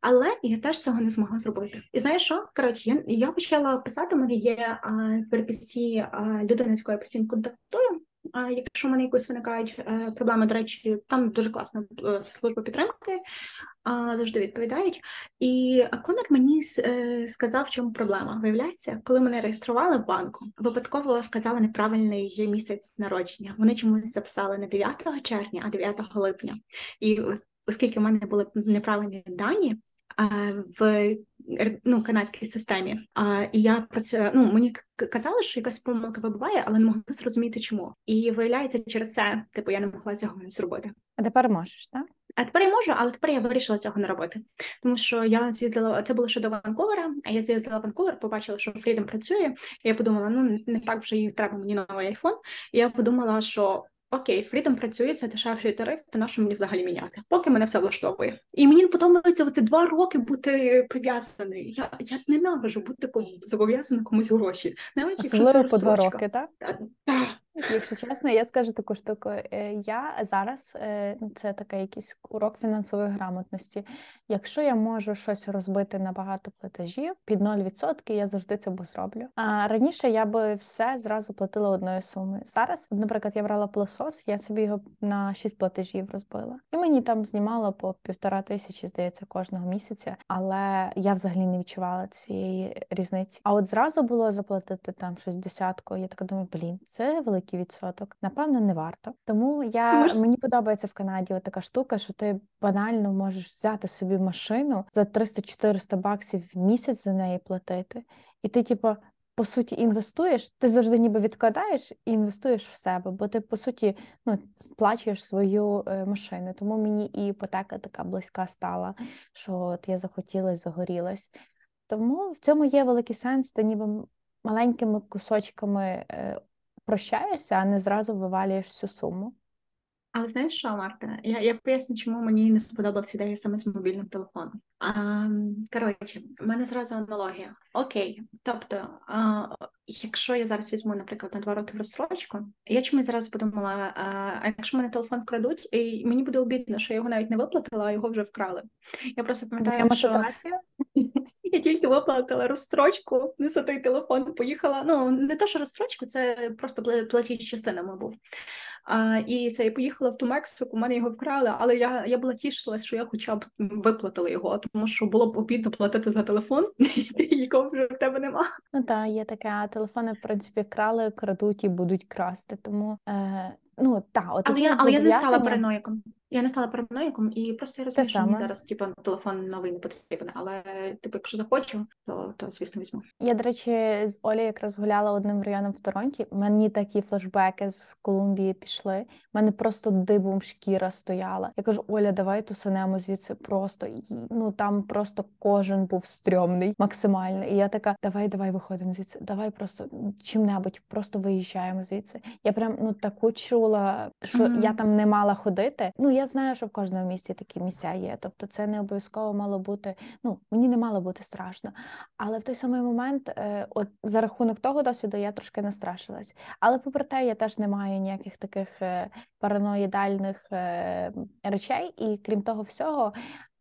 Але я теж цього не змогла зробити. І знаєш що? Коротше, я, почала писати, у мене є переписці людини, з якою я постійно контактую. Якщо в мене якось виникають е, проблеми, до речі, там дуже класна е, служба підтримки, завжди відповідають. І Конор мені е, сказав, в чому проблема. Виявляється, коли мене реєстрували в банку, випадково вказали неправильний місяць народження. Вони чомусь записали не 9 червня, а 9 липня. І оскільки в мене були неправильні дані, в ну, канадській системі. А, І я про це ну мені казали, що якась помилка вибуває, але не могла зрозуміти, чому. І виявляється, через це типу я не могла цього зробити. А тепер можеш, так? А тепер я можу, але тепер я вирішила цього не робити. Тому що я з'їздила, це було ще до Ванкувера, а я з'їздила в Ванкувер, побачила, що Freedom працює. І я подумала, ну не так вже і треба мені новий айфон. І я подумала, що Окей, Freedom працює, це дешевший тариф, то на що мені взагалі міняти? Поки мене все влаштовує. І мені подобається оці два роки бути прив'язаною. Я я ненавижу бути кому зобов'язана комусь гроші. Навіть Особливо по два роки, так? Так. Якщо чесно, я скажу таку штуку. Е, я зараз е, ну, це такий якийсь урок фінансової грамотності. Якщо я можу щось розбити на багато платежів під 0%, я завжди це зроблю. А раніше я би все зразу платила одною сумою. Зараз, наприклад, я брала пилосос, я собі його на 6 платежів розбила, і мені там знімало по півтора тисячі, здається, кожного місяця. Але я взагалі не відчувала цієї різниці. А от зразу було заплатити там щось десятку. Я така думаю, блін, це великий великий відсоток, напевно, не варто. Тому я Мож... мені подобається в Канаді така штука, що ти банально можеш взяти собі машину за 300-400 баксів в місяць за неї платити, і ти, типу, по суті, інвестуєш, ти завжди ніби відкладаєш і інвестуєш в себе, бо ти, по суті, ну, сплачуєш свою е, машину. Тому мені і іпотека така близька стала, що от я захотіла загорілась. Тому в цьому є великий сенс, ти ніби маленькими кусочками е, прощаєшся, а не зразу вивалюєш всю суму. Але знаєш що, Марта? Я я поясню, чому мені не сподобалася ідея саме з мобільним телефоном. А, Коротше, в мене зразу аналогія. Окей, тобто, а, якщо я зараз візьму, наприклад, на два роки розстрочку, я чомусь зараз подумала: а, якщо мене телефон вкрадуть, і мені буде обідно, що я його навіть не виплатила, а його вже вкрали. Я просто пам'ятаю, що ситуація. [LAUGHS] Я тільки виплатила розстрочку за той телефон, поїхала. Ну не те, що розстрочку, це просто платіж частинами був. А, І це я поїхала в ту Мексику, мене його вкрали, але я я була тішилась, що я хоча б виплатила його, тому що було б обідно платити за телефон, [LAUGHS] якого вже в тебе нема. Ну так, є таке, а телефони, в принципі, крали, крадуть і будуть красти. Тому е, ну так, от але я, але я не стала параноїком. Я не стала параноїком, і просто я розумію, що мені зараз типу, телефон новий не потрібен. Але типу, якщо захочу, то то звісно візьму. Я, до речі, з Олі якраз гуляла одним районом в Торонті. Мені такі флешбеки з Колумбії пішли. У мене просто дибом шкіра стояла. Я кажу, Оля, давай тусанемо звідси просто ну там просто кожен був стрьомний, максимально. І я така, давай, давай виходимо звідси. Давай просто чим-небудь, просто виїжджаємо звідси. Я прям ну таку чула, що mm-hmm. я там не мала ходити. Ну я знаю, що в кожному місті такі місця є. Тобто, це не обов'язково мало бути. Ну мені не мало бути страшно. Але в той самий момент, е, от за рахунок того досвіду, я трошки настрашилась. Але попри те, я теж не маю ніяких таких е, параноїдальних е, речей, і крім того всього,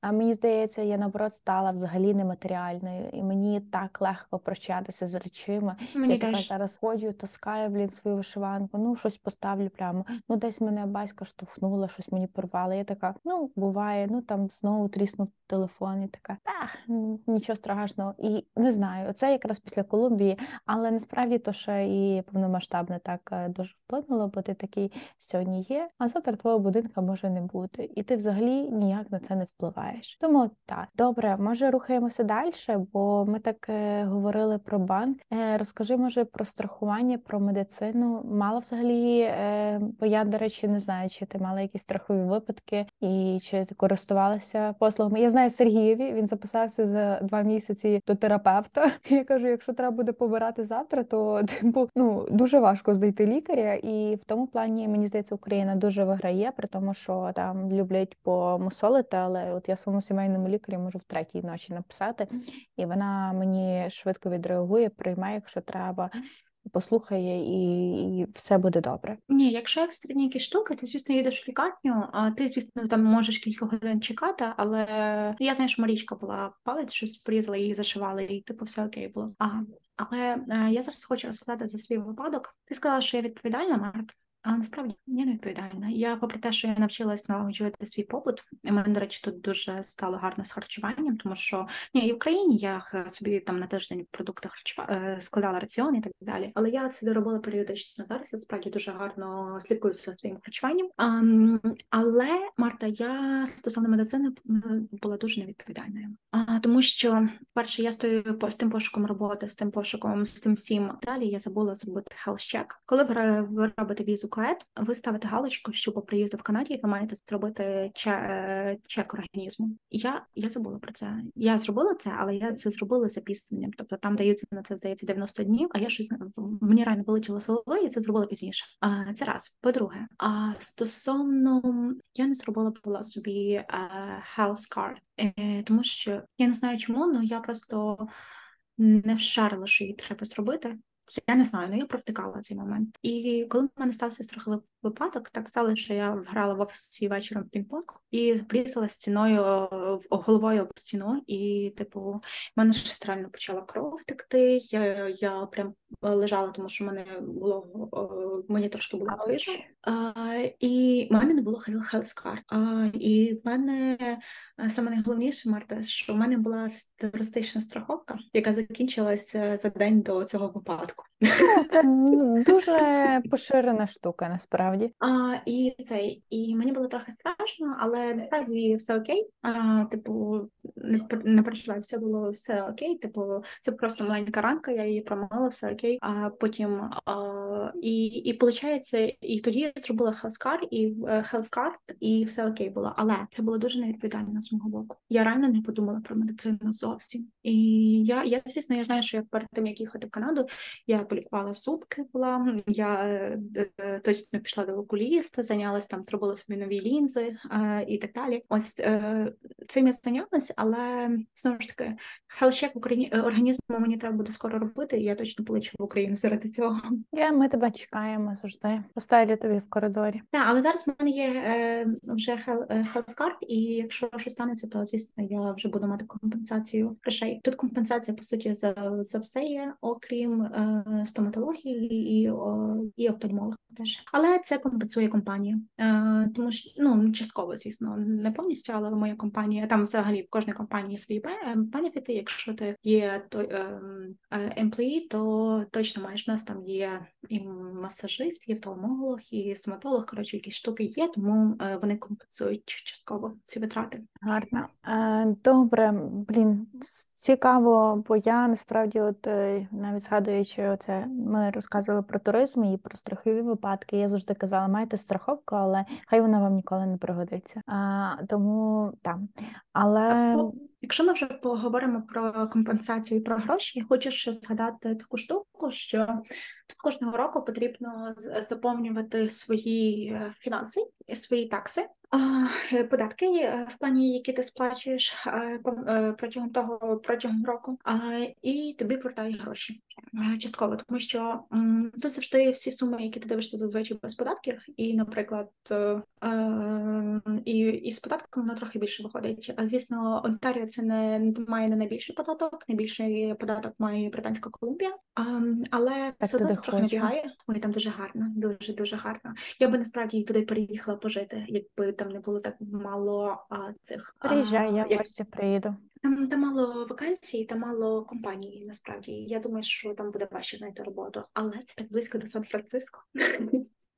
а мені здається, я наоборот стала взагалі нематеріальною, і мені так легко прощатися з речима. Мені я теж. така зараз ходжу, таскаю блін свою вишиванку, ну щось поставлю прямо. Ну десь мене батька штовхнула, щось мені порвало. Я така, ну буває, ну там знову тріснув телефон. і така, так, нічого страшного. І не знаю, це якраз після Колумбії, але насправді то ще і повномасштабне так е, дуже вплинуло, бо ти такий сьогодні є, а завтра твого будинка може не бути, і ти взагалі ніяк на це не впливаєш відчуваєш. Тому так, добре, може рухаємося далі, бо ми так е, говорили про банк. Е, розкажи, може, про страхування, про медицину. Мала взагалі, е, бо я, до речі, не знаю, чи ти мала якісь страхові випадки і чи ти користувалася послугами. Я знаю Сергієві, він записався за два місяці до терапевта. [LAUGHS] Я кажу, якщо треба буде побирати завтра, то типу ну дуже важко знайти лікаря, і в тому плані мені здається, Україна дуже виграє, при тому, що там люблять помусолити, але от я своєму сімейному лікарі можу в третій ночі написати, і вона мені швидко відреагує, приймає, якщо треба. Послухає і і все буде добре. Ні, якщо екстрені якісь штуки, ти звісно їдеш в лікарню, а ти, звісно, там можеш кілька годин чекати, але я знаю, що Марічка була палець, щось порізала її зашивали, і типу все окей було. Ага. Але е, я зараз хочу розказати за свій випадок. Ти сказала, що я відповідальна, Марк. А насправді я не відповідальна. Я, попри те, що я навчилась налагоджувати свій побут, і мене, до речі, тут дуже стало гарно з харчуванням, тому що ні, і в країні я собі там на тиждень продукти харчува... Е, складала раціон і так далі. Але я це доробила періодично зараз. Я справді дуже гарно слідкую за своїм харчуванням. А, але Марта, я стосовно медицини була дуже невідповідальною. А, Тому що, перше, я стою з тим пошуком роботи, з тим пошуком, з тим всім далі. Я забула зробити check. Коли ви робите візу КОЕД, ви ставите галочку, що по приїзду в Канаді ви маєте зробити чек організму. Я я забула про це. Я зробила це, але я це зробила запізненням. Тобто там даються на це здається 90 днів. А я щось мені реально вилетіло з голови, і це зробила пізніше. А це раз. По-друге, а стосовно я не зробила була собі health card, е, тому що я не знаю чому, але я просто не вшарила, що її треба зробити. Я не знаю, але я провтикала цей момент. І коли в мене стався страховий випадок, так стало, що я грала в офісі вечором в пінг-понг і врізала стіною головою об стіну, і, типу, в мене щось реально почала кров текти. Я я прям лежала, тому що в мене було мені трошки було хижа. І в мене не було хелскар. І в мене саме найголовніше, Марта, що в мене була терористична страховка, яка закінчилася за день до цього випадку. Ну, це [LAUGHS] дуже поширена штука, насправді. А, І цей, і мені було трохи страшно, але насправді все окей. А, Типу, не не переживай, все було все окей. Типу, це просто маленька ранка, я її промила, все окей. А потім а, і і виходить, і тоді я зробила health card і health card, і все окей було. Але це було дуже невідповідально з мого боку. Я реально не подумала про медицину зовсім. І я, я звісно, я знаю, що я перед тим як їхати в Канаду, я полікувала зубки була. Я е, точно пішла до окуліста, зайнялася там, зробила собі нові лінзи е, і так далі. Ось е, цим я зайнялася, але знову ж таки, хелщек в Україні організму мені треба буде скоро робити. і Я точно полечу в Україну заради цього. Я ми тебе чекаємо завжди. Поставлю тобі в коридорі. Так, але зараз в мене є е, вже хелскарт, і якщо щось станеться, то звісно я вже буду мати компенсацію грошей. Тут компенсація по суті за за все є, окрім е, стоматології і і офтальмолог теж. Але це компенсує компанія, е, тому що ну частково, звісно, не повністю, але моя компанія там взагалі в кожній компанії свої бенефіти. Якщо ти є той емплеї, то точно маєш У нас там є і масажист, і офтальмолог, і стоматолог. Коротше, якісь штуки є, тому е, вони компенсують частково ці витрати. Гарно. Е, добре, блін, цікаво, бо я насправді, от навіть згадуючи оце, ми розказували про туризм і про страхові випадки. Я завжди казала, маєте страховку, але хай вона вам ніколи не пригодиться. А, Тому так. Але якщо ми вже поговоримо про компенсацію і про гроші, я хочу ще згадати таку штуку, що тут кожного року потрібно заповнювати свої фінанси фінанси, свої такси. Е, податки е, в плані, які ти сплачуєш протягом того протягом року, і тобі повертають гроші частково, тому що тут завжди всі суми, які ти дивишся зазвичай без податків, і, наприклад, і, і з податком воно трохи більше виходить. А звісно, Онтаріо це не має не найбільший податок, найбільший податок має Британська Колумбія, але так все одно трохи набігає. Ой, там дуже гарно, дуже дуже гарно. Я би насправді туди переїхала пожити, якби там не було так мало а, цих Приїжджай, я як... гості приїду. Там там мало вакансій, там мало компаній. Насправді я думаю, що там буде важче знайти роботу, але це так близько до Сан-Франциско.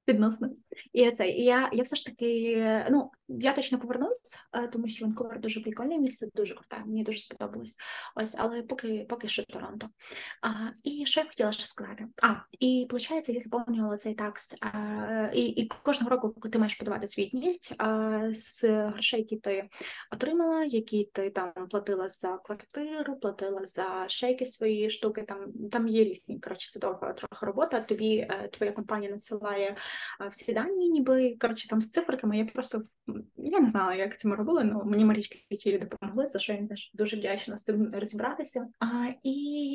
Відносно. І це я я все ж таки, ну я точно повернусь, е, тому що Ванкувер дуже прикольне місто, дуже круте, мені дуже сподобалось. Ось, але поки поки що Торонто. А, І що я хотіла ще сказати? А, і виходить, я заповнювала цей текст. А, і і кожного року, коли ти маєш подавати звітність а, з грошей, які ти отримала, які ти там платила за квартиру, платила за шейки свої штуки. Там там є різні. Коротше, це довга трохи робота. Тобі е, твоя компанія надсилає всі дані, ніби коротше там з цифриками. Я просто я не знала, як це ми робили, але мені Марічки Кітілі допомогли, за що я теж дуже вдячна з цим розібратися. А, І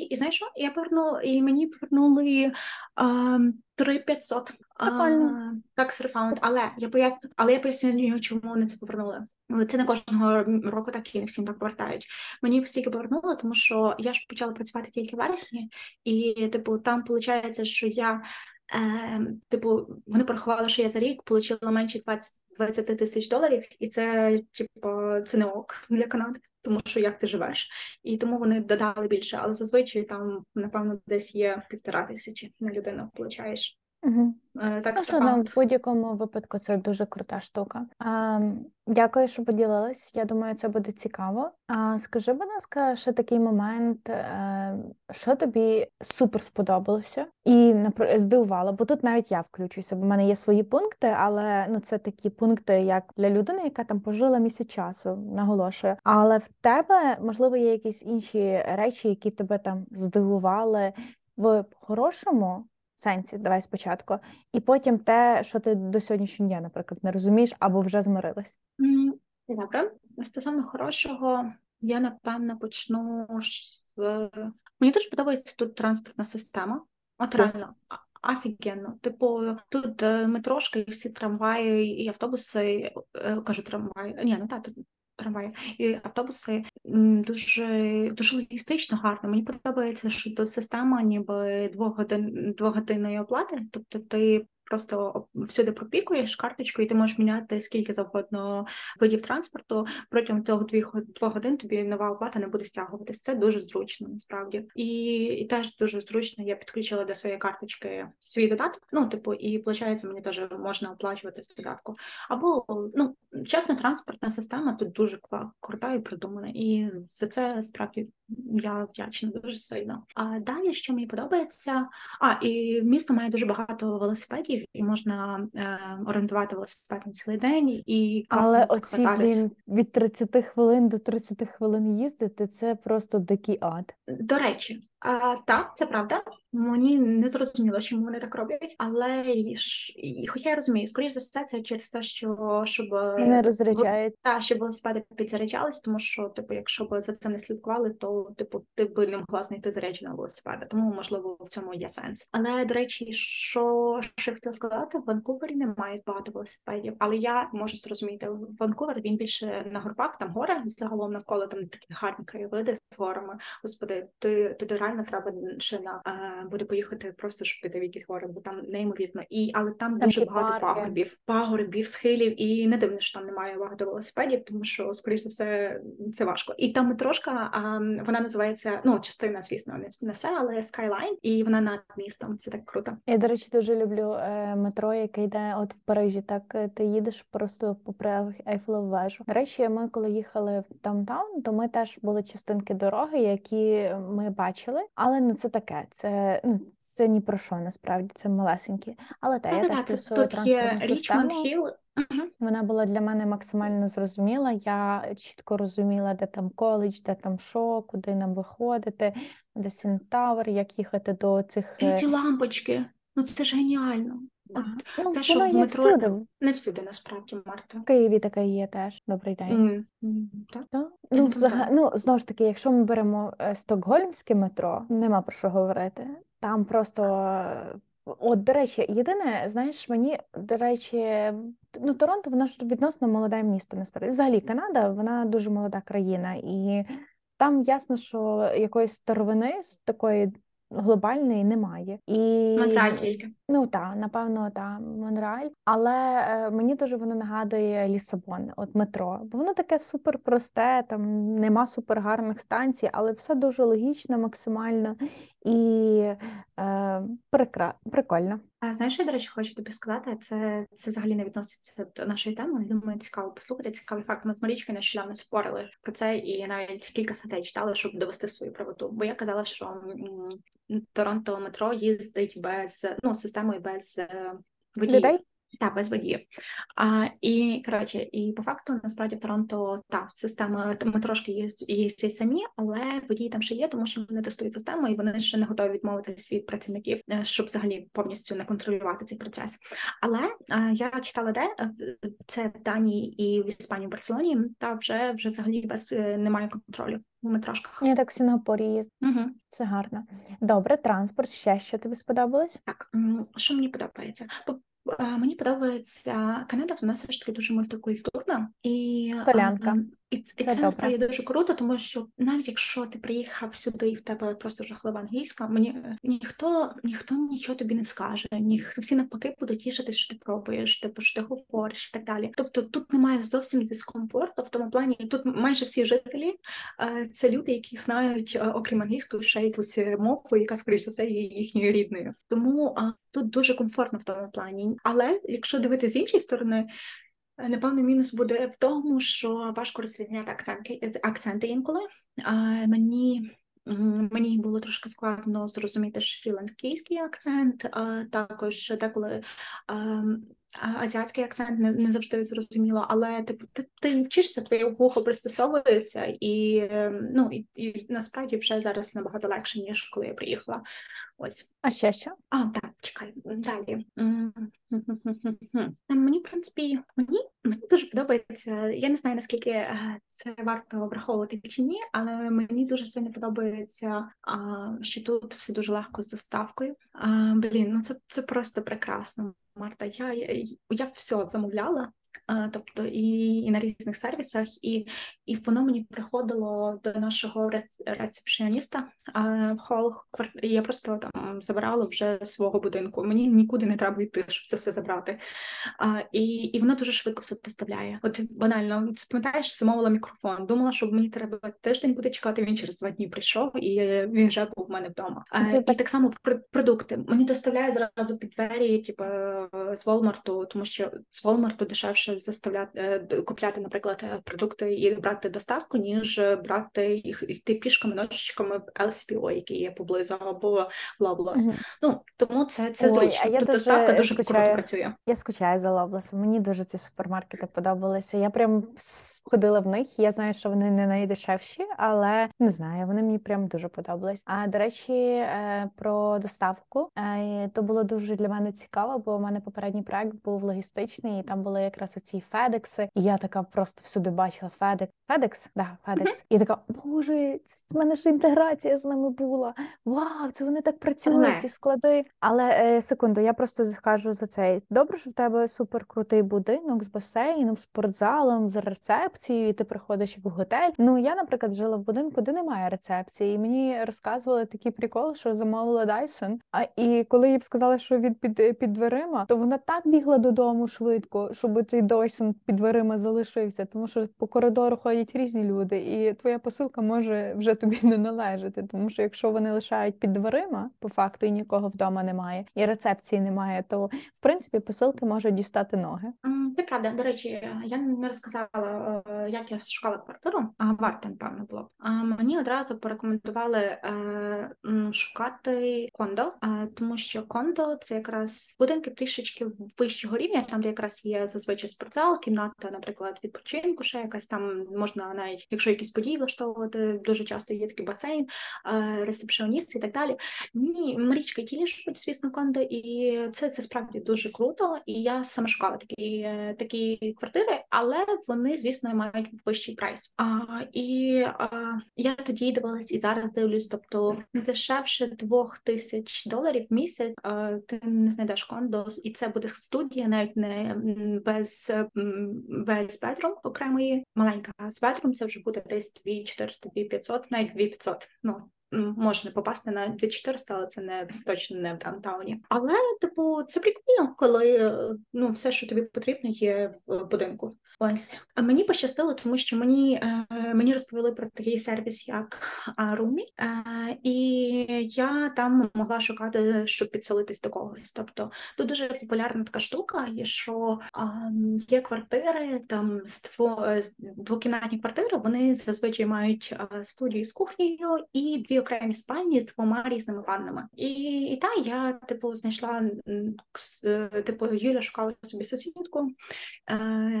і знаєш що? Я повернула, і мені повернули а, 3500 так рефаунд. Але я поясню, але я пояснюю, чому вони це повернули. Це не кожного року так і не всім так повертають. Мені стільки повернуло, тому що я ж почала працювати тільки в вересні, і типу там виходить, що я е, типу, вони порахували, що я за рік отримала менше 20 20 тисяч доларів, і це, типу, це не ок для Канади, тому що як ти живеш, і тому вони додали більше, але зазвичай там, напевно, десь є півтора тисячі на людину получаєш. Угу. Так, ну, в будь-якому випадку це дуже крута штука. А, Дякую, що поділилась. Я думаю, це буде цікаво. А скажи, будь ласка, ще такий момент, е, що тобі супер сподобалося і здивувало, бо тут навіть я включуся, бо в мене є свої пункти, але ну це такі пункти, як для людини, яка там пожила місяць часу, наголошую. Але в тебе можливо є якісь інші речі, які тебе там здивували в хорошому сенсі, давай спочатку, і потім те, що ти до сьогоднішнього дня, наприклад, не розумієш або вже змирилась. Добре, стосовно хорошого, я напевно почну з мені дуже подобається тут транспортна система. От реально. Офігенно. Типу, тут е, метрошки, і всі трамваї і автобуси, е, кажу, трамваї. Ні, ну так, трамваї і автобуси дуже дуже логістично гарно. Мені подобається, що тут система ніби двогодин двогодинної оплати, тобто ти просто всюди пропікуєш карточку, і ти можеш міняти скільки завгодно видів транспорту. Протягом двох, двох годин тобі нова оплата не буде стягуватись. Це дуже зручно, насправді. І і теж дуже зручно. Я підключила до своєї карточки свій додаток. Ну, типу, і виходить, мені теж можна оплачувати з додатку. Або ну чесно, транспортна система тут дуже крута і придумана. І за це справді я вдячна дуже сильно. А далі, що мені подобається, а і місто має дуже багато велосипедів, і можна е, орендувати велосипед на цілий день і Але оці блін, від 30 хвилин до 30 хвилин їздити це просто дикий ад. До речі, а, Так, це правда. Мені не зрозуміло, чому вони так роблять, але і, хоча я розумію, скоріш за все, це через те, що щоб не розряджають та щоб велосипеди підзаряджались, тому що, типу, якщо б за це не слідкували, то типу ти б не могла знайти зарядженого велосипеда. Тому можливо в цьому є сенс. Але до речі, що ще хотіла сказати, в Ванкувері немає багато велосипедів, але я можу зрозуміти Ванкувер. Він більше на горбах, там гори загалом навколо там такі гарні краєвиди з горами. Господи, ти ти реально треба ще на буде поїхати просто щоб піти в якісь гори, бо там неймовірно. І але там, там дуже багато парки. пагорбів, пагорбів, схилів, і не дивно, що там немає багато велосипедів, тому що скоріш за все це важко. І там метрошка, а вона називається ну частина, звісно, не все, але Skyline, і вона над містом. Це так круто. Я до речі, дуже люблю е, метро, яке йде от в Парижі. Так е, ти їдеш просто попри Ейфелеву вежу. До речі, ми коли їхали в Даунтаун, то ми теж були частинки дороги, які ми бачили, але ну це таке. Це ну це ні про що насправді це малесенькі. Але те, я теж плюсую транспортну систему. Вона була для мене максимально зрозуміла. Я чітко розуміла, де там коледж, де там що, куди нам виходити, де Сінтавр, як їхати до цих І ці лампочки. Ну це ж геніально. От, ну, те, що в метро всюди. не всюди насправді Марта. В Києві таке є теж. Добрий день. Mm. так? Так? Ну, взаг... ну, знову ж таки, якщо ми беремо е, стокгольмське метро, нема про що говорити. Там просто. От, до речі, єдине, знаєш, мені, до речі, ну Торонто, воно ж відносно молоде місто, насправді. Взагалі, Канада, вона дуже молода країна, і там ясно, що якоїсь старовини такої глобальної немає. І Монреаль тільки. Ну так, напевно, так, Монреаль. Але е, мені дуже воно нагадує Лісабон, от метро. Бо воно таке супер просте, там нема супергарних станцій, але все дуже логічно, максимально і е, прикра... прикольно. А знаєш, я, до речі, хочу тобі сказати, це це взагалі не відноситься до нашої теми. але думаю, цікаво послухати. Цікавий факт. Ми з Марічкою нещодавно спорили про це, і навіть кілька статей читали, щоб довести свою правоту. Бо я казала, що Торонто метро їздить без ну системою без е, водіїв. Так, без водіїв. А, І коротше, і по факту насправді в Торонто та система ми трошки їздять самі, але водії там ще є, тому що вони тестують систему і вони ще не готові відмовитися від працівників, е, щоб взагалі повністю не контролювати цей процес. Але а, я читала де е, це в Данії і в Іспанії в Барселоні, та вже вже взагалі без е, немає контролю метрошках. Я так в Сінгапурі їздила. Угу. Це гарно. Добре, транспорт. Ще що тобі сподобалось? Так, що мені подобається? Мені подобається Канада, вона все ж таки дуже мультикультурна і солянка. І це, це насправді дуже круто, тому що навіть якщо ти приїхав сюди і в тебе просто жахлива англійська, мені ніхто ніхто нічого тобі не скаже, ніхто всі навпаки будуть тішитись, що ти пробуєш, типу, що ти говориш і так далі. Тобто тут немає зовсім дискомфорту в тому плані, тут майже всі жителі це люди, які знають, окрім англійської, ще якусь мову, яка скоріш за все є їхньою рідною. Тому тут дуже комфортно в тому плані. Але якщо дивитися з іншої сторони, Напевно, мінус буде в тому, що важко розрізняти акценти акценти інколи. А мені мені було трошки складно зрозуміти шрі-ланкійський акцент, а також деколи азіатський акцент не не завжди зрозуміло, але типу ти ти вчишся, твоє вухо пристосовується, і ем, ну і, і насправді вже зараз набагато легше ніж коли я приїхала. Ось а ще що? А так, чекай далі. Мені в принципі мені мені дуже подобається. Я не знаю наскільки е, це варто враховувати чи ні, але мені дуже сильно подобається, що тут все дуже легко з доставкою. Блін, ну це це просто прекрасно. Марта, я я, я все замовляла, тобто і і на різних сервісах, і і воно мені приходило до нашого рецепціоніста в хол. Я просто там забирала вже свого будинку. Мені нікуди не треба йти, щоб це все забрати. А, І і воно дуже швидко все доставляє. От банально пам'ятаєш, замовила мікрофон. Думала, що мені треба тиждень буде чекати. Він через два дні прийшов, і він вже був в мене вдома. А, І так само продукти мені доставляють зразу під двері, типу з Walmart, тому що з Walmart дешевше заставляти е, купляти, наприклад, е, продукти і брати доставку, ніж брати їх йти пішками ночками в LCPO, які є поблизу або Loblaws. Mm-hmm. Ну тому це це Ой, зручно. А я Тут доставка дуже скучаю. круто працює. Я скучаю за Loblaws. Мені дуже ці супермаркети подобалися. Я прям ходила в них. Я знаю, що вони не найдешевші, але не знаю, вони мені прям дуже подобались. А до речі, е, про доставку то було дуже для мене цікаво, бо у мене попередній проект був логістичний, і там були якраз оці Федекси. І я така просто всюди бачила Федекс. Федекс? Да, Федекс. Mm-hmm. І така, боже, в мене ж інтеграція з ними була. Вау, це вони так працюють, ці склади. Але е, секунду, я просто скажу за цей. Добре, що в тебе суперкрутий будинок з басейном, спортзалом, з рецепцією, і ти приходиш в готель. Ну я, наприклад, жила в будинку, де немає рецепції, і мені розказували такий прикол, що замовила Dyson. А і коли їй б сказали, що від під під дверима, то вона так бігла додому швидко, щоб цей Dyson під дверима залишився, тому що по коридору ходять різні люди, і твоя посилка може вже тобі [LAUGHS] не належати. Тому що якщо вони лишають під дверима, по факту і нікого вдома немає, і рецепції немає, то в принципі посилки можуть дістати ноги. Це правда. До речі, я не розказала, е, як я шукала квартиру, а варто, напевно, було. А мені одразу порекомендували е, шукати кондо, тому що кондо це якраз будинки трішечки вищого рівня, там де якраз є зазвичай спортзал, кімната, наприклад, відпочинку, ще якась там можна навіть, якщо якісь події влаштовувати, дуже часто є такий басейн, ресепшіоніст і так далі. Ні, Марічка ті живуть, звісно, кондо, і це це справді дуже круто. І я саме шукала такі е, такі квартири, але вони, звісно, мають вищий прайс. А, І а, я тоді дивилась і зараз дивлюсь, тобто дешевше двох тисяч доларів в місяць. А, ти не знайдеш кондо, і це буде студія, навіть не без без бедрум окремої маленька. Бедрум це вже буде десь 2400, 2500, навіть 2500. Ну можна попасти на 2400, але це не точно не в даунтауні. Але, типу, це прикольно, коли ну все, що тобі потрібно, є в будинку. Ось мені пощастило, тому що мені е, мені розповіли про такий сервіс, як Румі, е, і я там могла шукати, щоб підселитись до когось. Тобто тут дуже популярна така штука, що є квартири там з двокімнатні квартири. Вони зазвичай мають студію з кухнею і дві окремі спальні з двома різними ваннами. І і та я типу знайшла е, типу Юля шукала собі сусідку.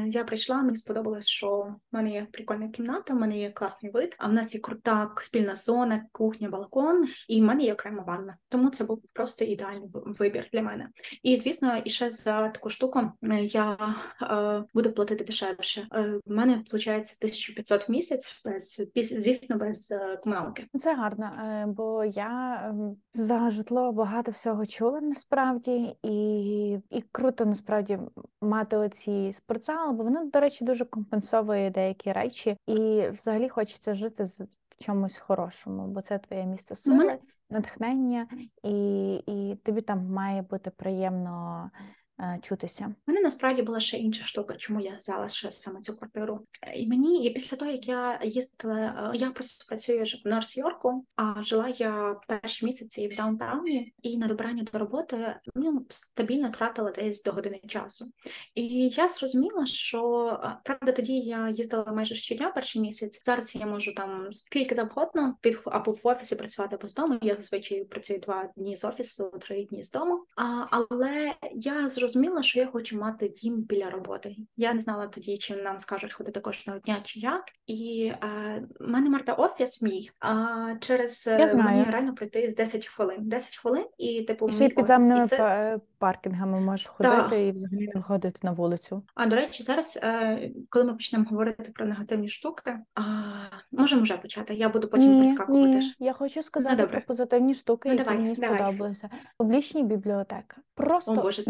Я прийшла прийшла, мені сподобалось, що в мене є прикольна кімната, в мене є класний вид, а в нас є крута спільна зона, кухня, балкон, і в мене є окрема ванна. Тому це був просто ідеальний вибір для мене. І звісно, і ще за таку штуку е, я е, буду платити дешевше. Е, в мене виходить 1500 в місяць, без звісно, без е, комуналки. Це гарно, е, бо я ем, за житло багато всього чула насправді, і і круто насправді мати оці спортзали, бо воно до речі, дуже компенсовує деякі речі, і взагалі хочеться жити в чомусь хорошому, бо це твоє місце сили, натхнення, і, і тобі там має бути приємно. Е, чутися. У мене насправді була ще інша штука, чому я взяла ще саме цю квартиру. І мені і після того, як я їздила, е, я просто працюю в Норс-Йорку, а жила я перші місяці в даунтауні, і на добрання до роботи ну, стабільно тратила десь до години часу. І я зрозуміла, що е, правда тоді я їздила майже щодня перший місяць. Зараз я можу там скільки завгодно під або в офісі працювати або з дому. Я зазвичай працюю два дні з офісу, три дні з дому. А, Але я зрозуміла, зрозуміла, що я хочу мати дім біля роботи. Я не знала тоді, чи нам скажуть ходити кожного дня, чи як. І е, в мене Марта офіс мій, а через Я знаю. мені реально пройти з 10 хвилин. 10 хвилин, і типу І ще підземними. Це... паркінгами можеш ходити і взагалі не виходити на вулицю. А до речі, зараз, е, коли ми почнемо говорити про негативні штуки, а, можемо вже почати. Я буду потім Ні, підскакувати. ні, я хочу сказати добре. про позитивні штуки, Ну, які давай, мені давай. сподобалися. Публічні бібліотеки. Просто О, Боже.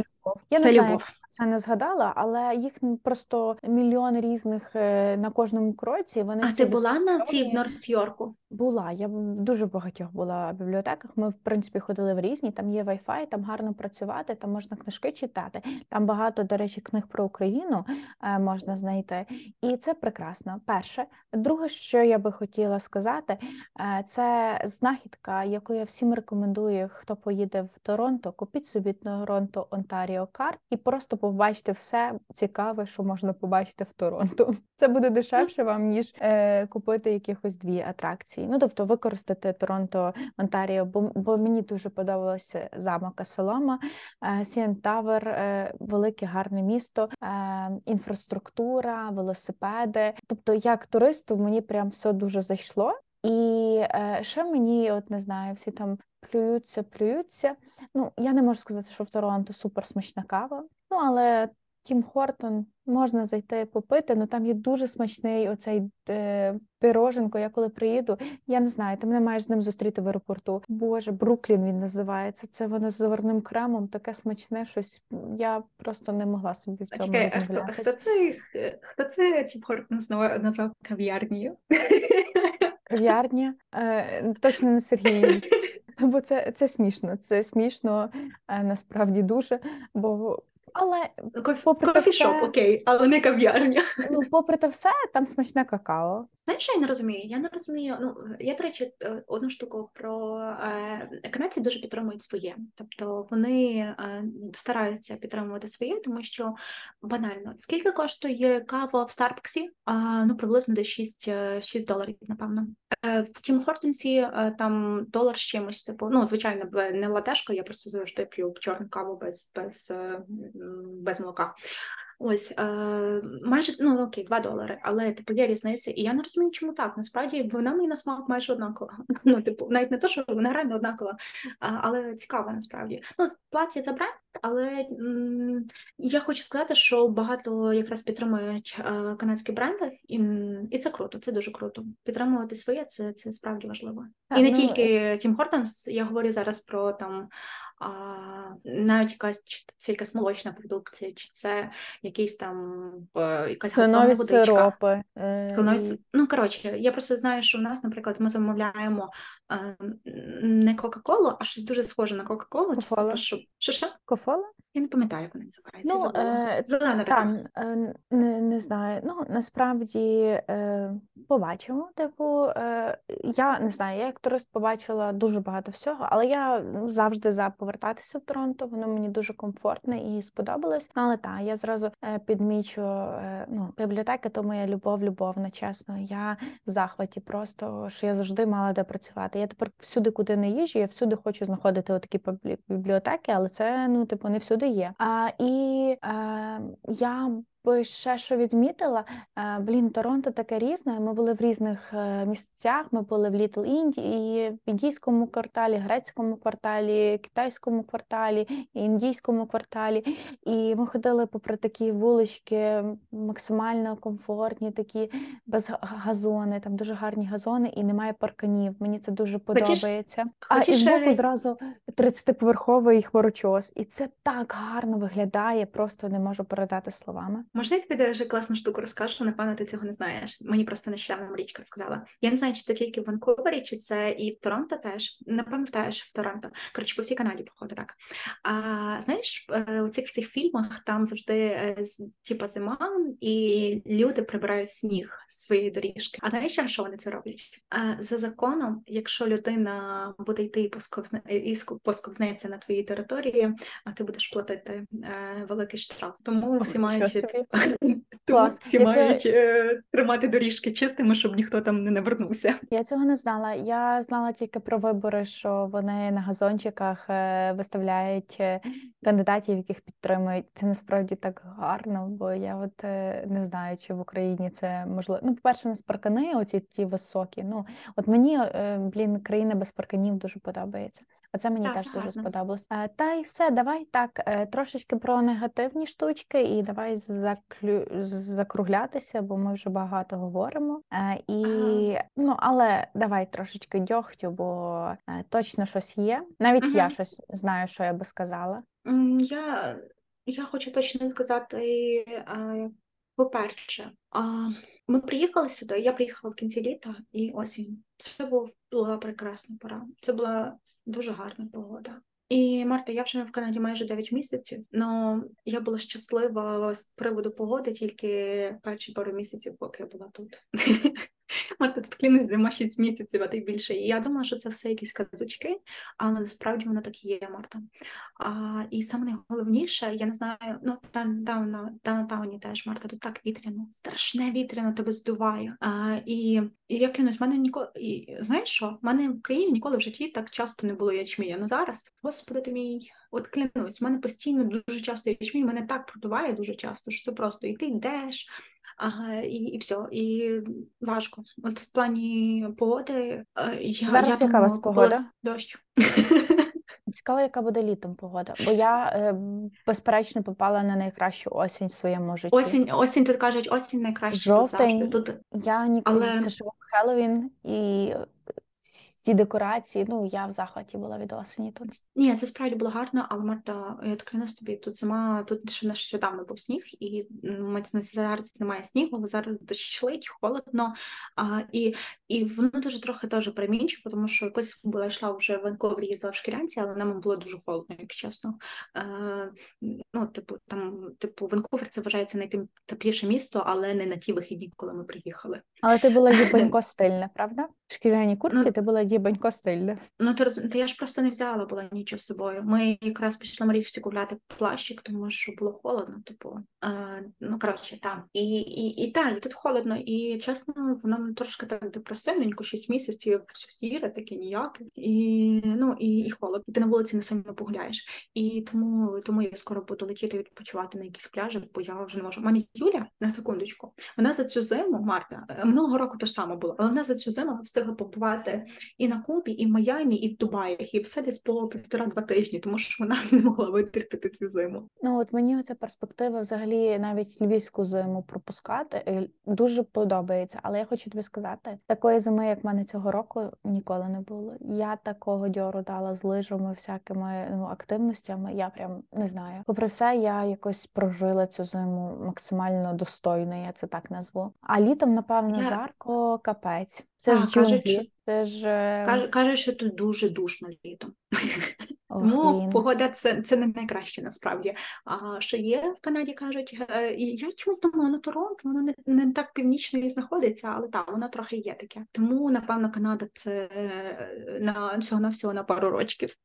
Я це не знаю, любов. Це не згадала, але їх просто мільйон різних е, на кожному кроці. Вони А ти була на цій в. Норс-Йорку? Була, я в дуже багатьох була в бібліотеках. Ми, в принципі, ходили в різні. Там є Wi-Fi, там гарно працювати, там можна книжки читати. Там багато, до речі, книг про Україну е, можна знайти. І це прекрасно. Перше. Друге, що я би хотіла сказати, е, це знахідка, яку я всім рекомендую, хто поїде в Торонто. Купіть собі Торонто Онтаріо карт і просто побачите все цікаве, що можна побачити в Торонто. [LAUGHS] Це буде дешевше вам, ніж е, купити якихось дві атракції. Ну тобто використати Торонто Онтаріо, бо, бо мені дуже подобалося замок Асолома, е, Сіен Тавер, е, велике гарне місто, е, інфраструктура, велосипеди. Тобто, як туристу, мені прям все дуже зайшло. І е, ще мені, от не знаю, всі там плюються, плюються. Ну, я не можу сказати, що в Торонто супер смачна кава. Ну, але Тім Хортон можна зайти попити, ну там є дуже смачний оцей е, пироженко. Я коли приїду, я не знаю, ти мене маєш з ним зустріти в аеропорту. Боже, Бруклін він називається. Це воно з заварним кремом, таке смачне щось. Я просто не могла собі в цьому чекай, а хто, хто це хто це Тім Хортон назвав, назвав кав'ярнею? Кав'ярня, е, точно не Сергій [LAUGHS] Бо це, це смішно. Це смішно е, насправді дуже. Бо але попри те Coffee shop, все- окей, але не кав'ярня. ну, попри те все, там смачне какао. Знаєш, що я не розумію? Я не розумію. Ну я до речі, е, одну штуку про е, канадці дуже підтримують своє. Тобто вони е, стараються підтримувати своє, тому що банально скільки коштує кава в Старбаксі? А, ну приблизно десь 6, е, 6 доларів, напевно. В Тім Хортонсі е, там долар з чимось, типу, ну звичайно, б- не латешка, я просто завжди п'ю чорну каву без, без, без молока. Ось е, майже ну окей, 2 долари, але типу є різниця, і я не розумію, чому так. Насправді вона мені на смак майже однакова. [LAUGHS] Ну, типу, навіть не те, що вона реально однакова, а, але цікава насправді. Ну, платять за бренд, але м, я хочу сказати, що багато якраз підтримують е, канадські бренди, і, і це круто, це дуже круто. Підтримувати своє це, це справді важливо. Та, і не ну, тільки Тім Хортонс, я говорю зараз про там. А, навіть якась чи це якась молочна продукція, чи це якийсь там е, якась газована сиропи. е, Кленові і- си- Ну, коротше, я просто знаю, що в нас, наприклад, ми замовляємо е, не Кока-Колу, а щось дуже схоже на Кока-Колу. типу, Кофола. що, що? Кофола? Я не пам'ятаю, як вона називається. Ну, е, Зелена така. Е, не, не знаю. Ну насправді е, побачимо. Типу, е, я не знаю, я як турист побачила дуже багато всього, але я завжди за повертатися в Торонто. Воно мені дуже комфортне і сподобалось. Ну, але так, я зразу е, підмічу е, ну, бібліотеки, то моя любов, любовна, чесно. Я в захваті просто, що я завжди мала де працювати. Я тепер всюди, куди не їжджу, я всюди хочу знаходити отакі бібліотеки, але це ну, типу, не всюди є. А, і е, я ще що відмітила, е, блін, Торонто таке різне. Ми були в різних е, місцях. Ми були в Літл Індії, в індійському кварталі, грецькому кварталі, китайському кварталі, індійському кварталі. І ми ходили попри такі вулички, максимально комфортні, такі без газони, там дуже гарні газони, і немає парканів. Мені це дуже Хочеш- подобається. А і збоку зразу 30-поверховий хмарочос, і це так гарно виглядає, просто не можу передати словами. Можна я тобі дуже класну штуку розкажу, напевно, ти цього не знаєш. Мені просто нещодавно Марічка розказала. Я не знаю, чи це тільки в Ванкувері, чи це і в Торонто теж. Напевно, теж в Торонто. Коротше, по всій Канаді, походу, так. А знаєш, е, у цих всіх фільмах там завжди е, типа зима, і люди прибирають сніг з своєї доріжки. А знаєш, що вони це роблять? А, За законом, якщо людина буде йти і посковзне і посковзнеться на твоїй території, а ти будеш платити е, великий штраф. Тому всі мають [LAUGHS] Тому всі мають це... тримати доріжки чистими, щоб ніхто там не навернувся. Я цього не знала. Я знала тільки про вибори, що вони на газончиках е, виставляють е, кандидатів, яких підтримують. Це насправді так гарно, бо я от е, не знаю, чи в Україні це можливо. Ну, по-перше, нас паркани, оці ті високі. Ну от мені блін, країна без парканів дуже подобається. Оце мені так, теж дуже сподобалось. Та й все, давай так трошечки про негативні штучки, і давай заклю... закруглятися, бо ми вже багато говоримо. І ага. ну, але давай трошечки дьогтю, бо точно щось є. Навіть ага. я щось знаю, що я би сказала. Я я хочу точно сказати, по-перше, ми приїхали сюди. Я приїхала в кінці літа і осінь. Це була прекрасна пора. Це була дуже гарна погода. І Марта, я вже в Канаді майже 9 місяців, але я була щаслива з приводу погоди тільки перші пару місяців, поки я була тут. [LAUGHS] [LAUGHS] Марта, тут клянусь зима 6 місяців, а ти більше. І я думала, що це все якісь казочки, але насправді воно так і є, Марта. А, І саме найголовніше, я не знаю, ну та тауні теж Марта, тут так вітряно, страшне вітряно, тебе здуває. А, І і я клянусь, в мене ніколи і знаєш що? В мене в Україні ніколи в житті так часто не було ячмія. Ну зараз, господи, ти мій, от клянусь, в мене постійно дуже часто ячмінь, мене так продуває дуже часто, що це просто і ти йдеш. Ага, і і все, і важко. От в плані погоди е, я зараз я яка у вас погода? Дощ. [LAUGHS] Цікаво, яка буде літом погода, бо я е, безперечно попала на найкращу осінь в своєму житті. Осінь, осінь тут кажуть, осінь найкраща Жовтень. Тут Я ніколи Але... це Хеллоуін і ці декорації, ну я в захваті була від осені тут. Ні, це справді було гарно, але Марта, я так клянусь тобі, тут зима, тут ще нещодавно був сніг, і зараз немає снігу, але зараз дощить, холодно. А, І і воно дуже трохи теж перемінчив, тому що якось була йшла вже в Ванковері, їздила в шкірянці, але нам було дуже холодно, якщо чесно. А, ну, Типу, там, типу, Ванкувер це вважається найтепліше місто, але не на ті вихідні, коли ми приїхали. Але ти була [LAUGHS] дібенько стильна, правда? В шкіряній курці ну, ти була дібенько стильна. Ну ти роз... Я ж просто не взяла була нічого з собою. Ми якраз пішли Марічці купляти плащик, тому що було холодно. Типу, а, ну коротше, там і і, і так, і тут холодно, і чесно, воно трошки так депресивненько, 6 місяців, сіре, таке ніяке, і ну і, і холодно. Ти на вулиці не сильно погуляєш. І тому тому я скоро буду летіти відпочивати на якісь пляжі, бо я вже не можу. У мене Юля на секундочку. Вона за цю зиму, Марта, е, минулого року то саме було, але вона за цю зиму встигла побувати і на Кубі, і в Майамі, і в Дубаях, і все десь по півтора-два тижні, тому що вона [LAUGHS] не могла витерпіти цю зиму. Ну от мені ця перспектива взагалі навіть львівську зиму пропускати е, дуже подобається. Але я хочу тобі сказати, такої зими, як в мене цього року, ніколи не було. Я такого дьору дала з лижами, всякими ну, активностями. Я прям не знаю. Попри все, я якось прожила цю зиму максимально достойно, я це так назву. А літом, напевно, я... жарко, капець. Це а, ж кажуть, Це ж е, каже, каже, що тут дуже душно літом. [LAUGHS] Ну, погода це це не найкраще насправді. А що є в Канаді, кажуть, е, я чомусь думала, ну Торонто, воно не не так північно і знаходиться, але так, воно трохи є таке. Тому, напевно, Канада це е, на всього на всього на пару рочків.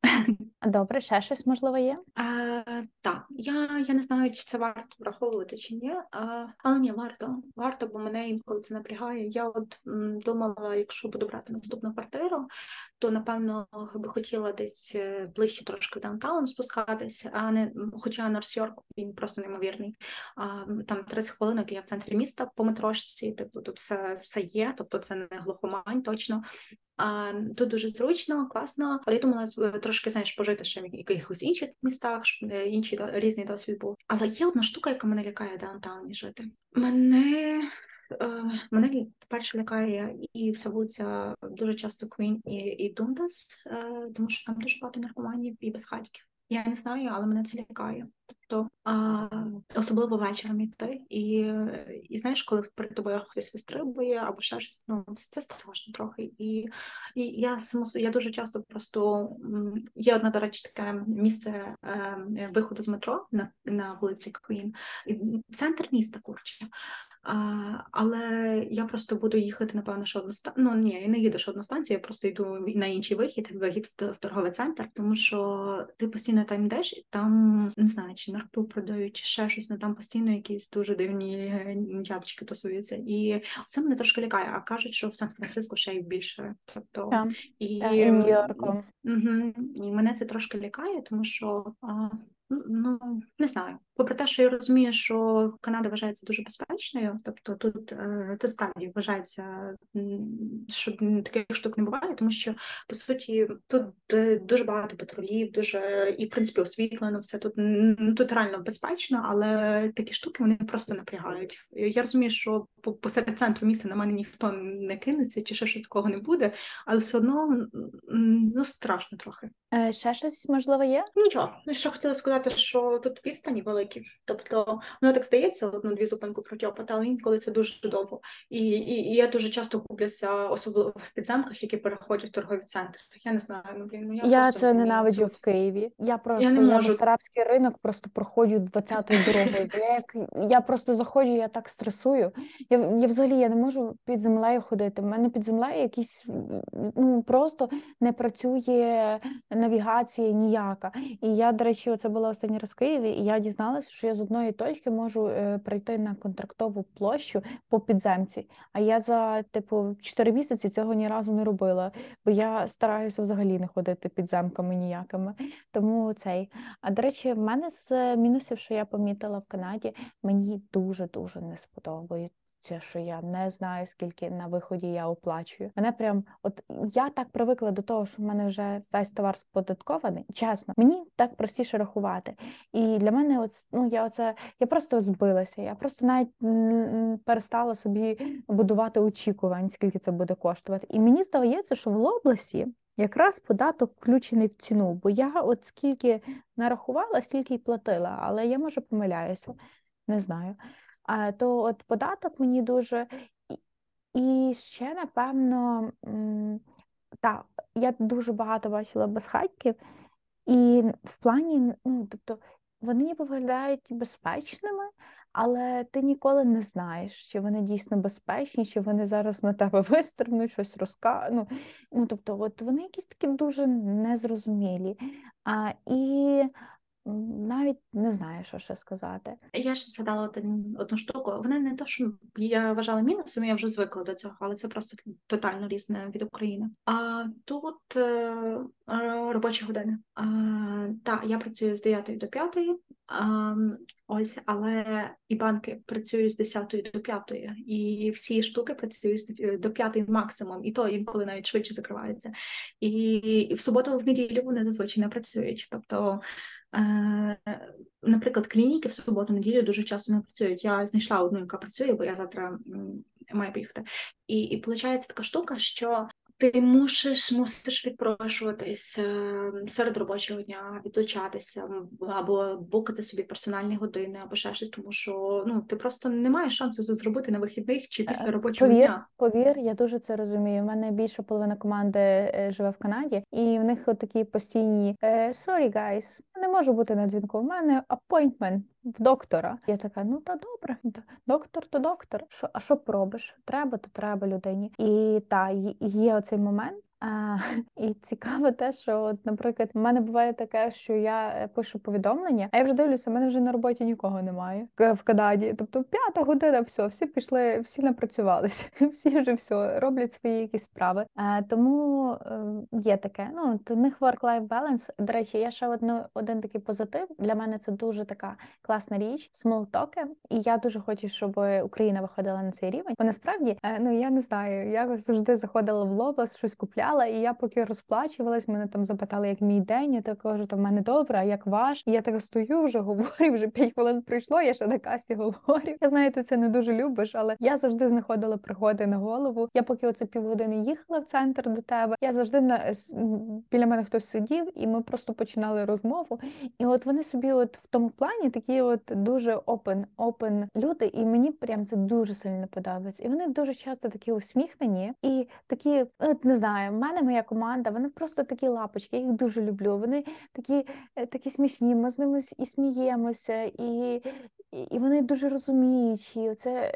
Добре, ще щось можливо є? А, Так, я я не знаю, чи це варто враховувати чи ні, а, але ні, варто. Варто, бо мене інколи це напрягає. Я от м, думала, якщо буду брати наступну квартиру, то напевно би хотіла десь е, ближче трошки downtown спускатись, а не хоча Норс-Йорк він просто неймовірний. А, Там 30 хвилинок я в центрі міста по метрошці, типу тут все все є, тобто це не глухомань точно. Тут дуже зручно, класно, але я думала е, трошки знаєш, пожити ще в якихось інших містах, е, інший різний досвід був. Але є одна штука, яка мене лякає даунтауні жити. Мене е, мене перше лякає і вся вулиця дуже часто Квін і і Дундас, тому що там дуже багато наркоманів і безхатьків. Я не знаю, але мене це лякає. Тобто а, особливо вечором йти, і і знаєш, коли перед тобою хтось вистрибує або ще щось, ну це, це страшно трохи. І і я я дуже часто просто є одне, до речі, таке місце е, виходу з метро на на вулиці Квін, центр міста Курча. Але я просто буду їхати, напевно, що одну станцію. Ну ні, я не їду що одну станцію, я просто йду на інший вихід, вихід в торговий центр, тому що ти постійно там йдеш, і там не знаю, чи наркоту [LAUGHS] продають, чи ще щось, ну, там постійно якісь дуже дивні дядечки тусуються. І це мене трошки лякає. А кажуть, що в Сан-Франциско ще й більше. Тобто yeah. і, yeah, і. Угу. І мене це трошки лякає, тому що а, ну не знаю. Попри те, що я розумію, що Канада вважається дуже безпечною, тобто тут е, це справді вважається, що таких штук не буває, тому що по суті тут дуже багато патрулів, дуже і в принципі освітлено все тут тут реально безпечно, але такі штуки вони просто напрягають. Я розумію, що посеред центру міста на мене ніхто не кинеться, чи ще щось такого не буде, але все одно ну страшно трохи. Е, ще щось можливо є? Нічого, що хотіла сказати, що тут відстані великі, тобто воно так здається, одну-дві зупинку протягувати, але інколи це дуже довго. І, і і, я дуже часто куплюся, особливо в підземках, які переходять в торгові центри. Я не знаю, ну блін, ну я, я це ненавиджу в Києві. Я просто я, не можу. я Бесарабський ринок просто проходжу 20-ю дорогою. Я як я просто заходжу, я так стресую. Я я взагалі я не можу під землею ходити. У мене під землею якісь ну просто не працює навігація ніяка. І я, до речі, це була останній раз в Києві, і я дізналася, що я з одної точки можу е, прийти на контрактову площу по підземці. А я за типу 4 місяці цього ні разу не робила, бо я стараюся взагалі не ходити підземками ніякими. Тому цей. А до речі, в мене з мінусів, що я помітила в Канаді, мені дуже дуже не сподобається це що я не знаю, скільки на виході я оплачую. Мене прям, от я так привикла до того, що в мене вже весь товар сподаткований. Чесно, мені так простіше рахувати. І для мене, от, ну я оце я просто збилася. Я просто навіть перестала собі будувати очікувань, скільки це буде коштувати. І мені здається, що в області. Якраз податок включений в ціну, бо я от скільки нарахувала, стільки й платила, але я може помиляюся, не знаю то от податок мені дуже. І ще, напевно, так, я дуже багато бачила безхатьків, і в плані, ну, тобто, вони ніби виглядають безпечними, але ти ніколи не знаєш, чи вони дійсно безпечні, чи вони зараз на тебе [LAUGHS] вистрибнуть, щось розкажуть. Ну, ну, тобто, от вони якісь такі дуже незрозумілі. А, І навіть не знаю, що ще сказати. Я ще згадала один, одну штуку. Вони не то, що я вважала мінусом, я вже звикла до цього, але це просто тотально різне від України. А тут е, е робочі години. А, Так, я працюю з 9 до 5, а, ось, але і банки працюють з 10 до 5, і всі штуки працюють до 5 максимум, і то інколи навіть швидше закриваються. І, і в суботу, в неділю вони зазвичай не працюють. Тобто наприклад, клініки в суботу, неділю дуже часто не працюють. Я знайшла одну, яка працює, бо я завтра маю поїхати. І і виходить така штука, що ти мусиш мусиш відпрошуватись е, серед робочого дня, відлучатися або букати собі персональні години, або ще щось, тому що ну ти просто не маєш шансу це зробити на вихідних чи після е, робочого повір, дня. Повір, я дуже це розумію. У мене більша половина команди е, живе в Канаді, і в них такі постійні sorry, guys, не можу бути на дзвінку. У мене апойнтмент в доктора. Я така, ну та добре, доктор то доктор. Що, а що пробиш? Треба, то треба людині. І та є оцей момент. А, [LAUGHS] І цікаво те, що, от, наприклад, в мене буває таке, що я е, пишу повідомлення, а я вже дивлюся, в мене вже на роботі нікого немає в Канаді. Тобто п'ята година, все, всі пішли, всі напрацювалися, [LAUGHS] всі вже все роблять свої якісь справи. А, Тому е, є таке. Ну у них work-life balance. До речі, я ще одну один такий позитив. Для мене це дуже така класна річ, small talk и. І я дуже хочу, щоб Україна виходила на цей рівень. Бо насправді, е, ну я не знаю, я завжди заходила в Loblaws, щось купляла стояла, і я поки розплачувалась, мене там запитали, як мій день. Я так кажу, то в мене добре, а як ваш? І я так стою, вже говорю, вже п'ять хвилин пройшло. Я ще на касі говорю. Я знаю, ти це не дуже любиш, але я завжди знаходила пригоди на голову. Я поки оце півгодини їхала в центр до тебе. Я завжди на біля мене хтось сидів, і ми просто починали розмову. І от вони собі, от в тому плані, такі, от дуже open, open люди, і мені прям це дуже сильно подобається. І вони дуже часто такі усміхнені і такі, от не знаю мене моя команда, вони просто такі лапочки, я їх дуже люблю. Вони такі е, такі смішні, ми з ними і сміємося, і і вони дуже розуміючі. Оце,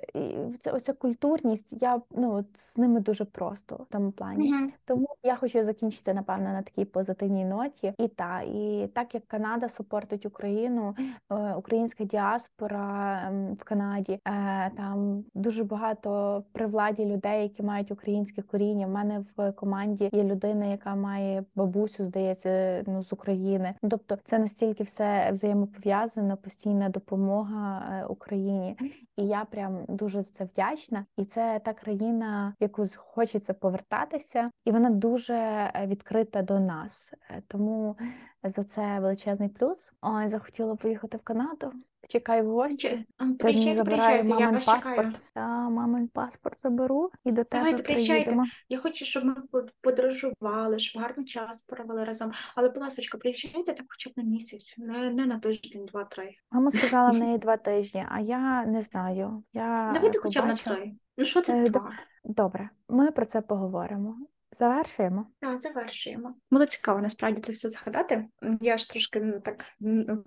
це, оця культурність, я ну, от з ними дуже просто в тому плані. Mm-hmm. Тому я хочу закінчити, напевно, на такій позитивній ноті. І та, і так як Канада супортить Україну, е, українська діаспора ем, в Канаді, е, там дуже багато при владі людей, які мають українське коріння. У мене в команді є людина, яка має бабусю, здається, ну з України. Тобто, це настільки все взаємопов'язано, постійна допомога е, Україні, і я прям дуже за це вдячна. І це та країна, в яку хочеться повертатися, і вона дуже е, відкрита до нас. Е, тому за це величезний плюс. Ой, захотіла поїхати в Канаду. Чекай в гості. Сьогодні забираю мамин паспорт. Та мамин паспорт заберу і до тебе Давайте, приїдемо. Я хочу, щоб ми подорожували, щоб гарний час провели разом. Але, будь ласка, приїжджайте так хоча б на місяць, не, не на тиждень, два-три. Мама сказала в [LAUGHS] неї два тижні, а я не знаю. Я Давайте хоча б на три. Ну що це? Е, два? Добре, ми про це поговоримо. Завершуємо. Так, завершуємо. Було цікаво насправді це все згадати. Я ж трошки ну, так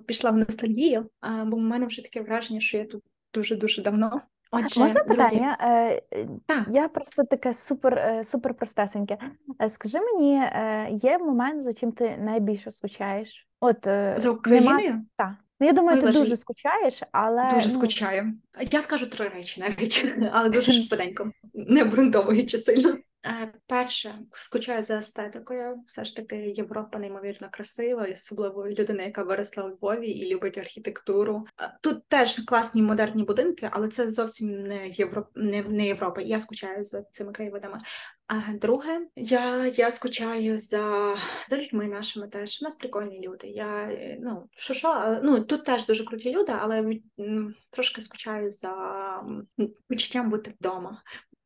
пішла в ностальгію, бо в мене вже таке враження, що я тут дуже дуже давно. Отже, Можна питання? Друзі? Е. Я просто таке супер е, супер простесеньке. Е, скажи мені, є момент, за чим ти найбільше скучаєш? От За Україною? Так. Ну, я думаю, Ой, ти важливо. дуже скучаєш, але дуже ну... скучаю. Я скажу три речі навіть, [LAUGHS] але дуже швиденько, не обґрунтовуючи сильно. Перше, скучаю за естетикою. Все ж таки, Європа неймовірно красива, особливо людина, яка виросла у Львові і любить архітектуру. Тут теж класні модерні будинки, але це зовсім не Європ... не, не Європа. Я скучаю за цими краєвидами. А друге, я я скучаю за за людьми нашими теж. У нас прикольні люди. Я ну що що, ну тут теж дуже круті люди, але трошки скучаю за відчуттям бути вдома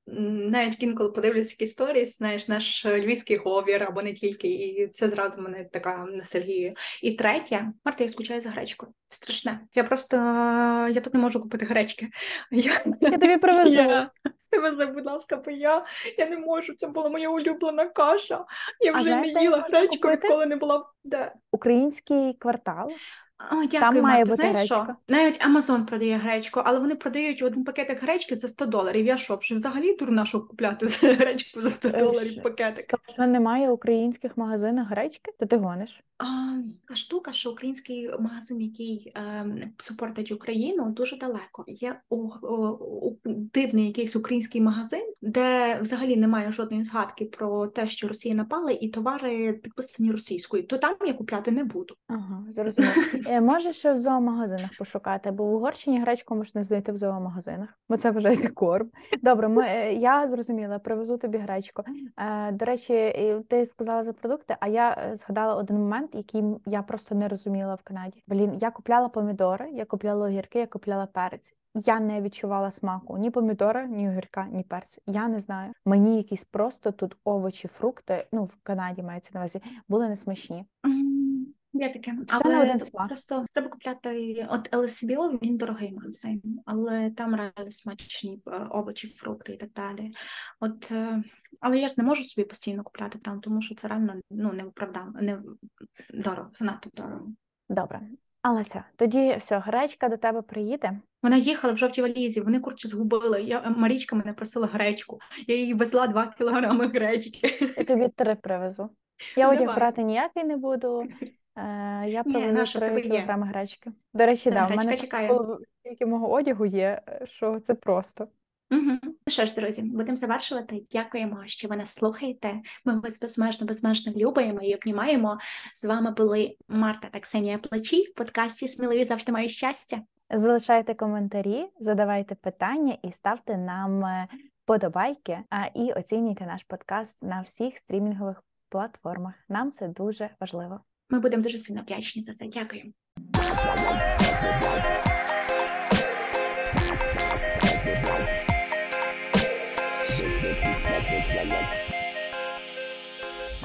навіть інколи подивлюся якісь сторіс, знаєш, наш львівський говір або не тільки, і це зразу мене така ностальгія. І третє, Марта, я скучаю за гречкою. Страшне. Я просто я тут не можу купити гречки. Я, я тобі привезу. Я... Привези, будь ласка, бо я я не можу. Це була моя улюблена каша. Я вже знаєш, не їла гречку, відколи не була де. Український квартал. О, дякую, Там має Марта. бути Знаєш що? Навіть Амазон продає гречку, але вони продають один пакетик гречки за 100 доларів. Я що, вже взагалі дурна, щоб купляти [LAUGHS] гречку за 100 е, доларів пакетик. Що немає українських магазинах гречки? То ти гониш? А, штука, що український магазин, який е, супортить Україну, дуже далеко. Є у, у, у, дивний якийсь український магазин, де взагалі немає жодної згадки про те, що Росія напала, і товари підписані російською. То там я купляти не буду. Ага, зрозуміло. [LAUGHS] Е, можеш в зоомагазинах пошукати, бо в Угорщині гречку можна знайти в зоомагазинах, бо це вважається корм. Добре, ми, е, я зрозуміла, привезу тобі гречку. Е, до речі, ти сказала за продукти, а я згадала один момент, який я просто не розуміла в Канаді. Блін, я купляла помідори, я купляла огірки, я купляла перець. Я не відчувала смаку ні помідора, ні огірка, ні перця. Я не знаю. Мені якісь просто тут овочі, фрукти, ну в Канаді мається на увазі, були несмачні. Є таке, але просто треба купляти от LSBO, він дорогий магазин, але там реально смачні е, овочі, фрукти і так далі. От, е, Але я ж не можу собі постійно купляти там, тому що це реально ну, не виправдано, не дорого, занадто дорого. Добре. Алеся, тоді все, гречка до тебе приїде. Вона їхала в жовтій валізі, вони курче згубили. Я Марічка мене просила гречку. Я їй везла два кілограми гречки. Я тобі три привезу. Я одяг брати ніякий не буду. Е, я проведу 3 кілограми гречки. До речі, да, в мене тільки мого одягу є, е, що це просто. Угу. Ну що ж, друзі, будемо завершувати. Дякуємо, що ви нас слухаєте. Ми вас безмежно, безмежно любимо і обнімаємо. З вами були Марта та Ксенія Плечі в подкасті Сміливі завжди маю щастя. Залишайте коментарі, задавайте питання і ставте нам е, вподобайки, а і оцінюйте наш подкаст на всіх стрімінгових платформах. Нам це дуже важливо. Ми будемо дуже сильно вдячні за це. Дякую.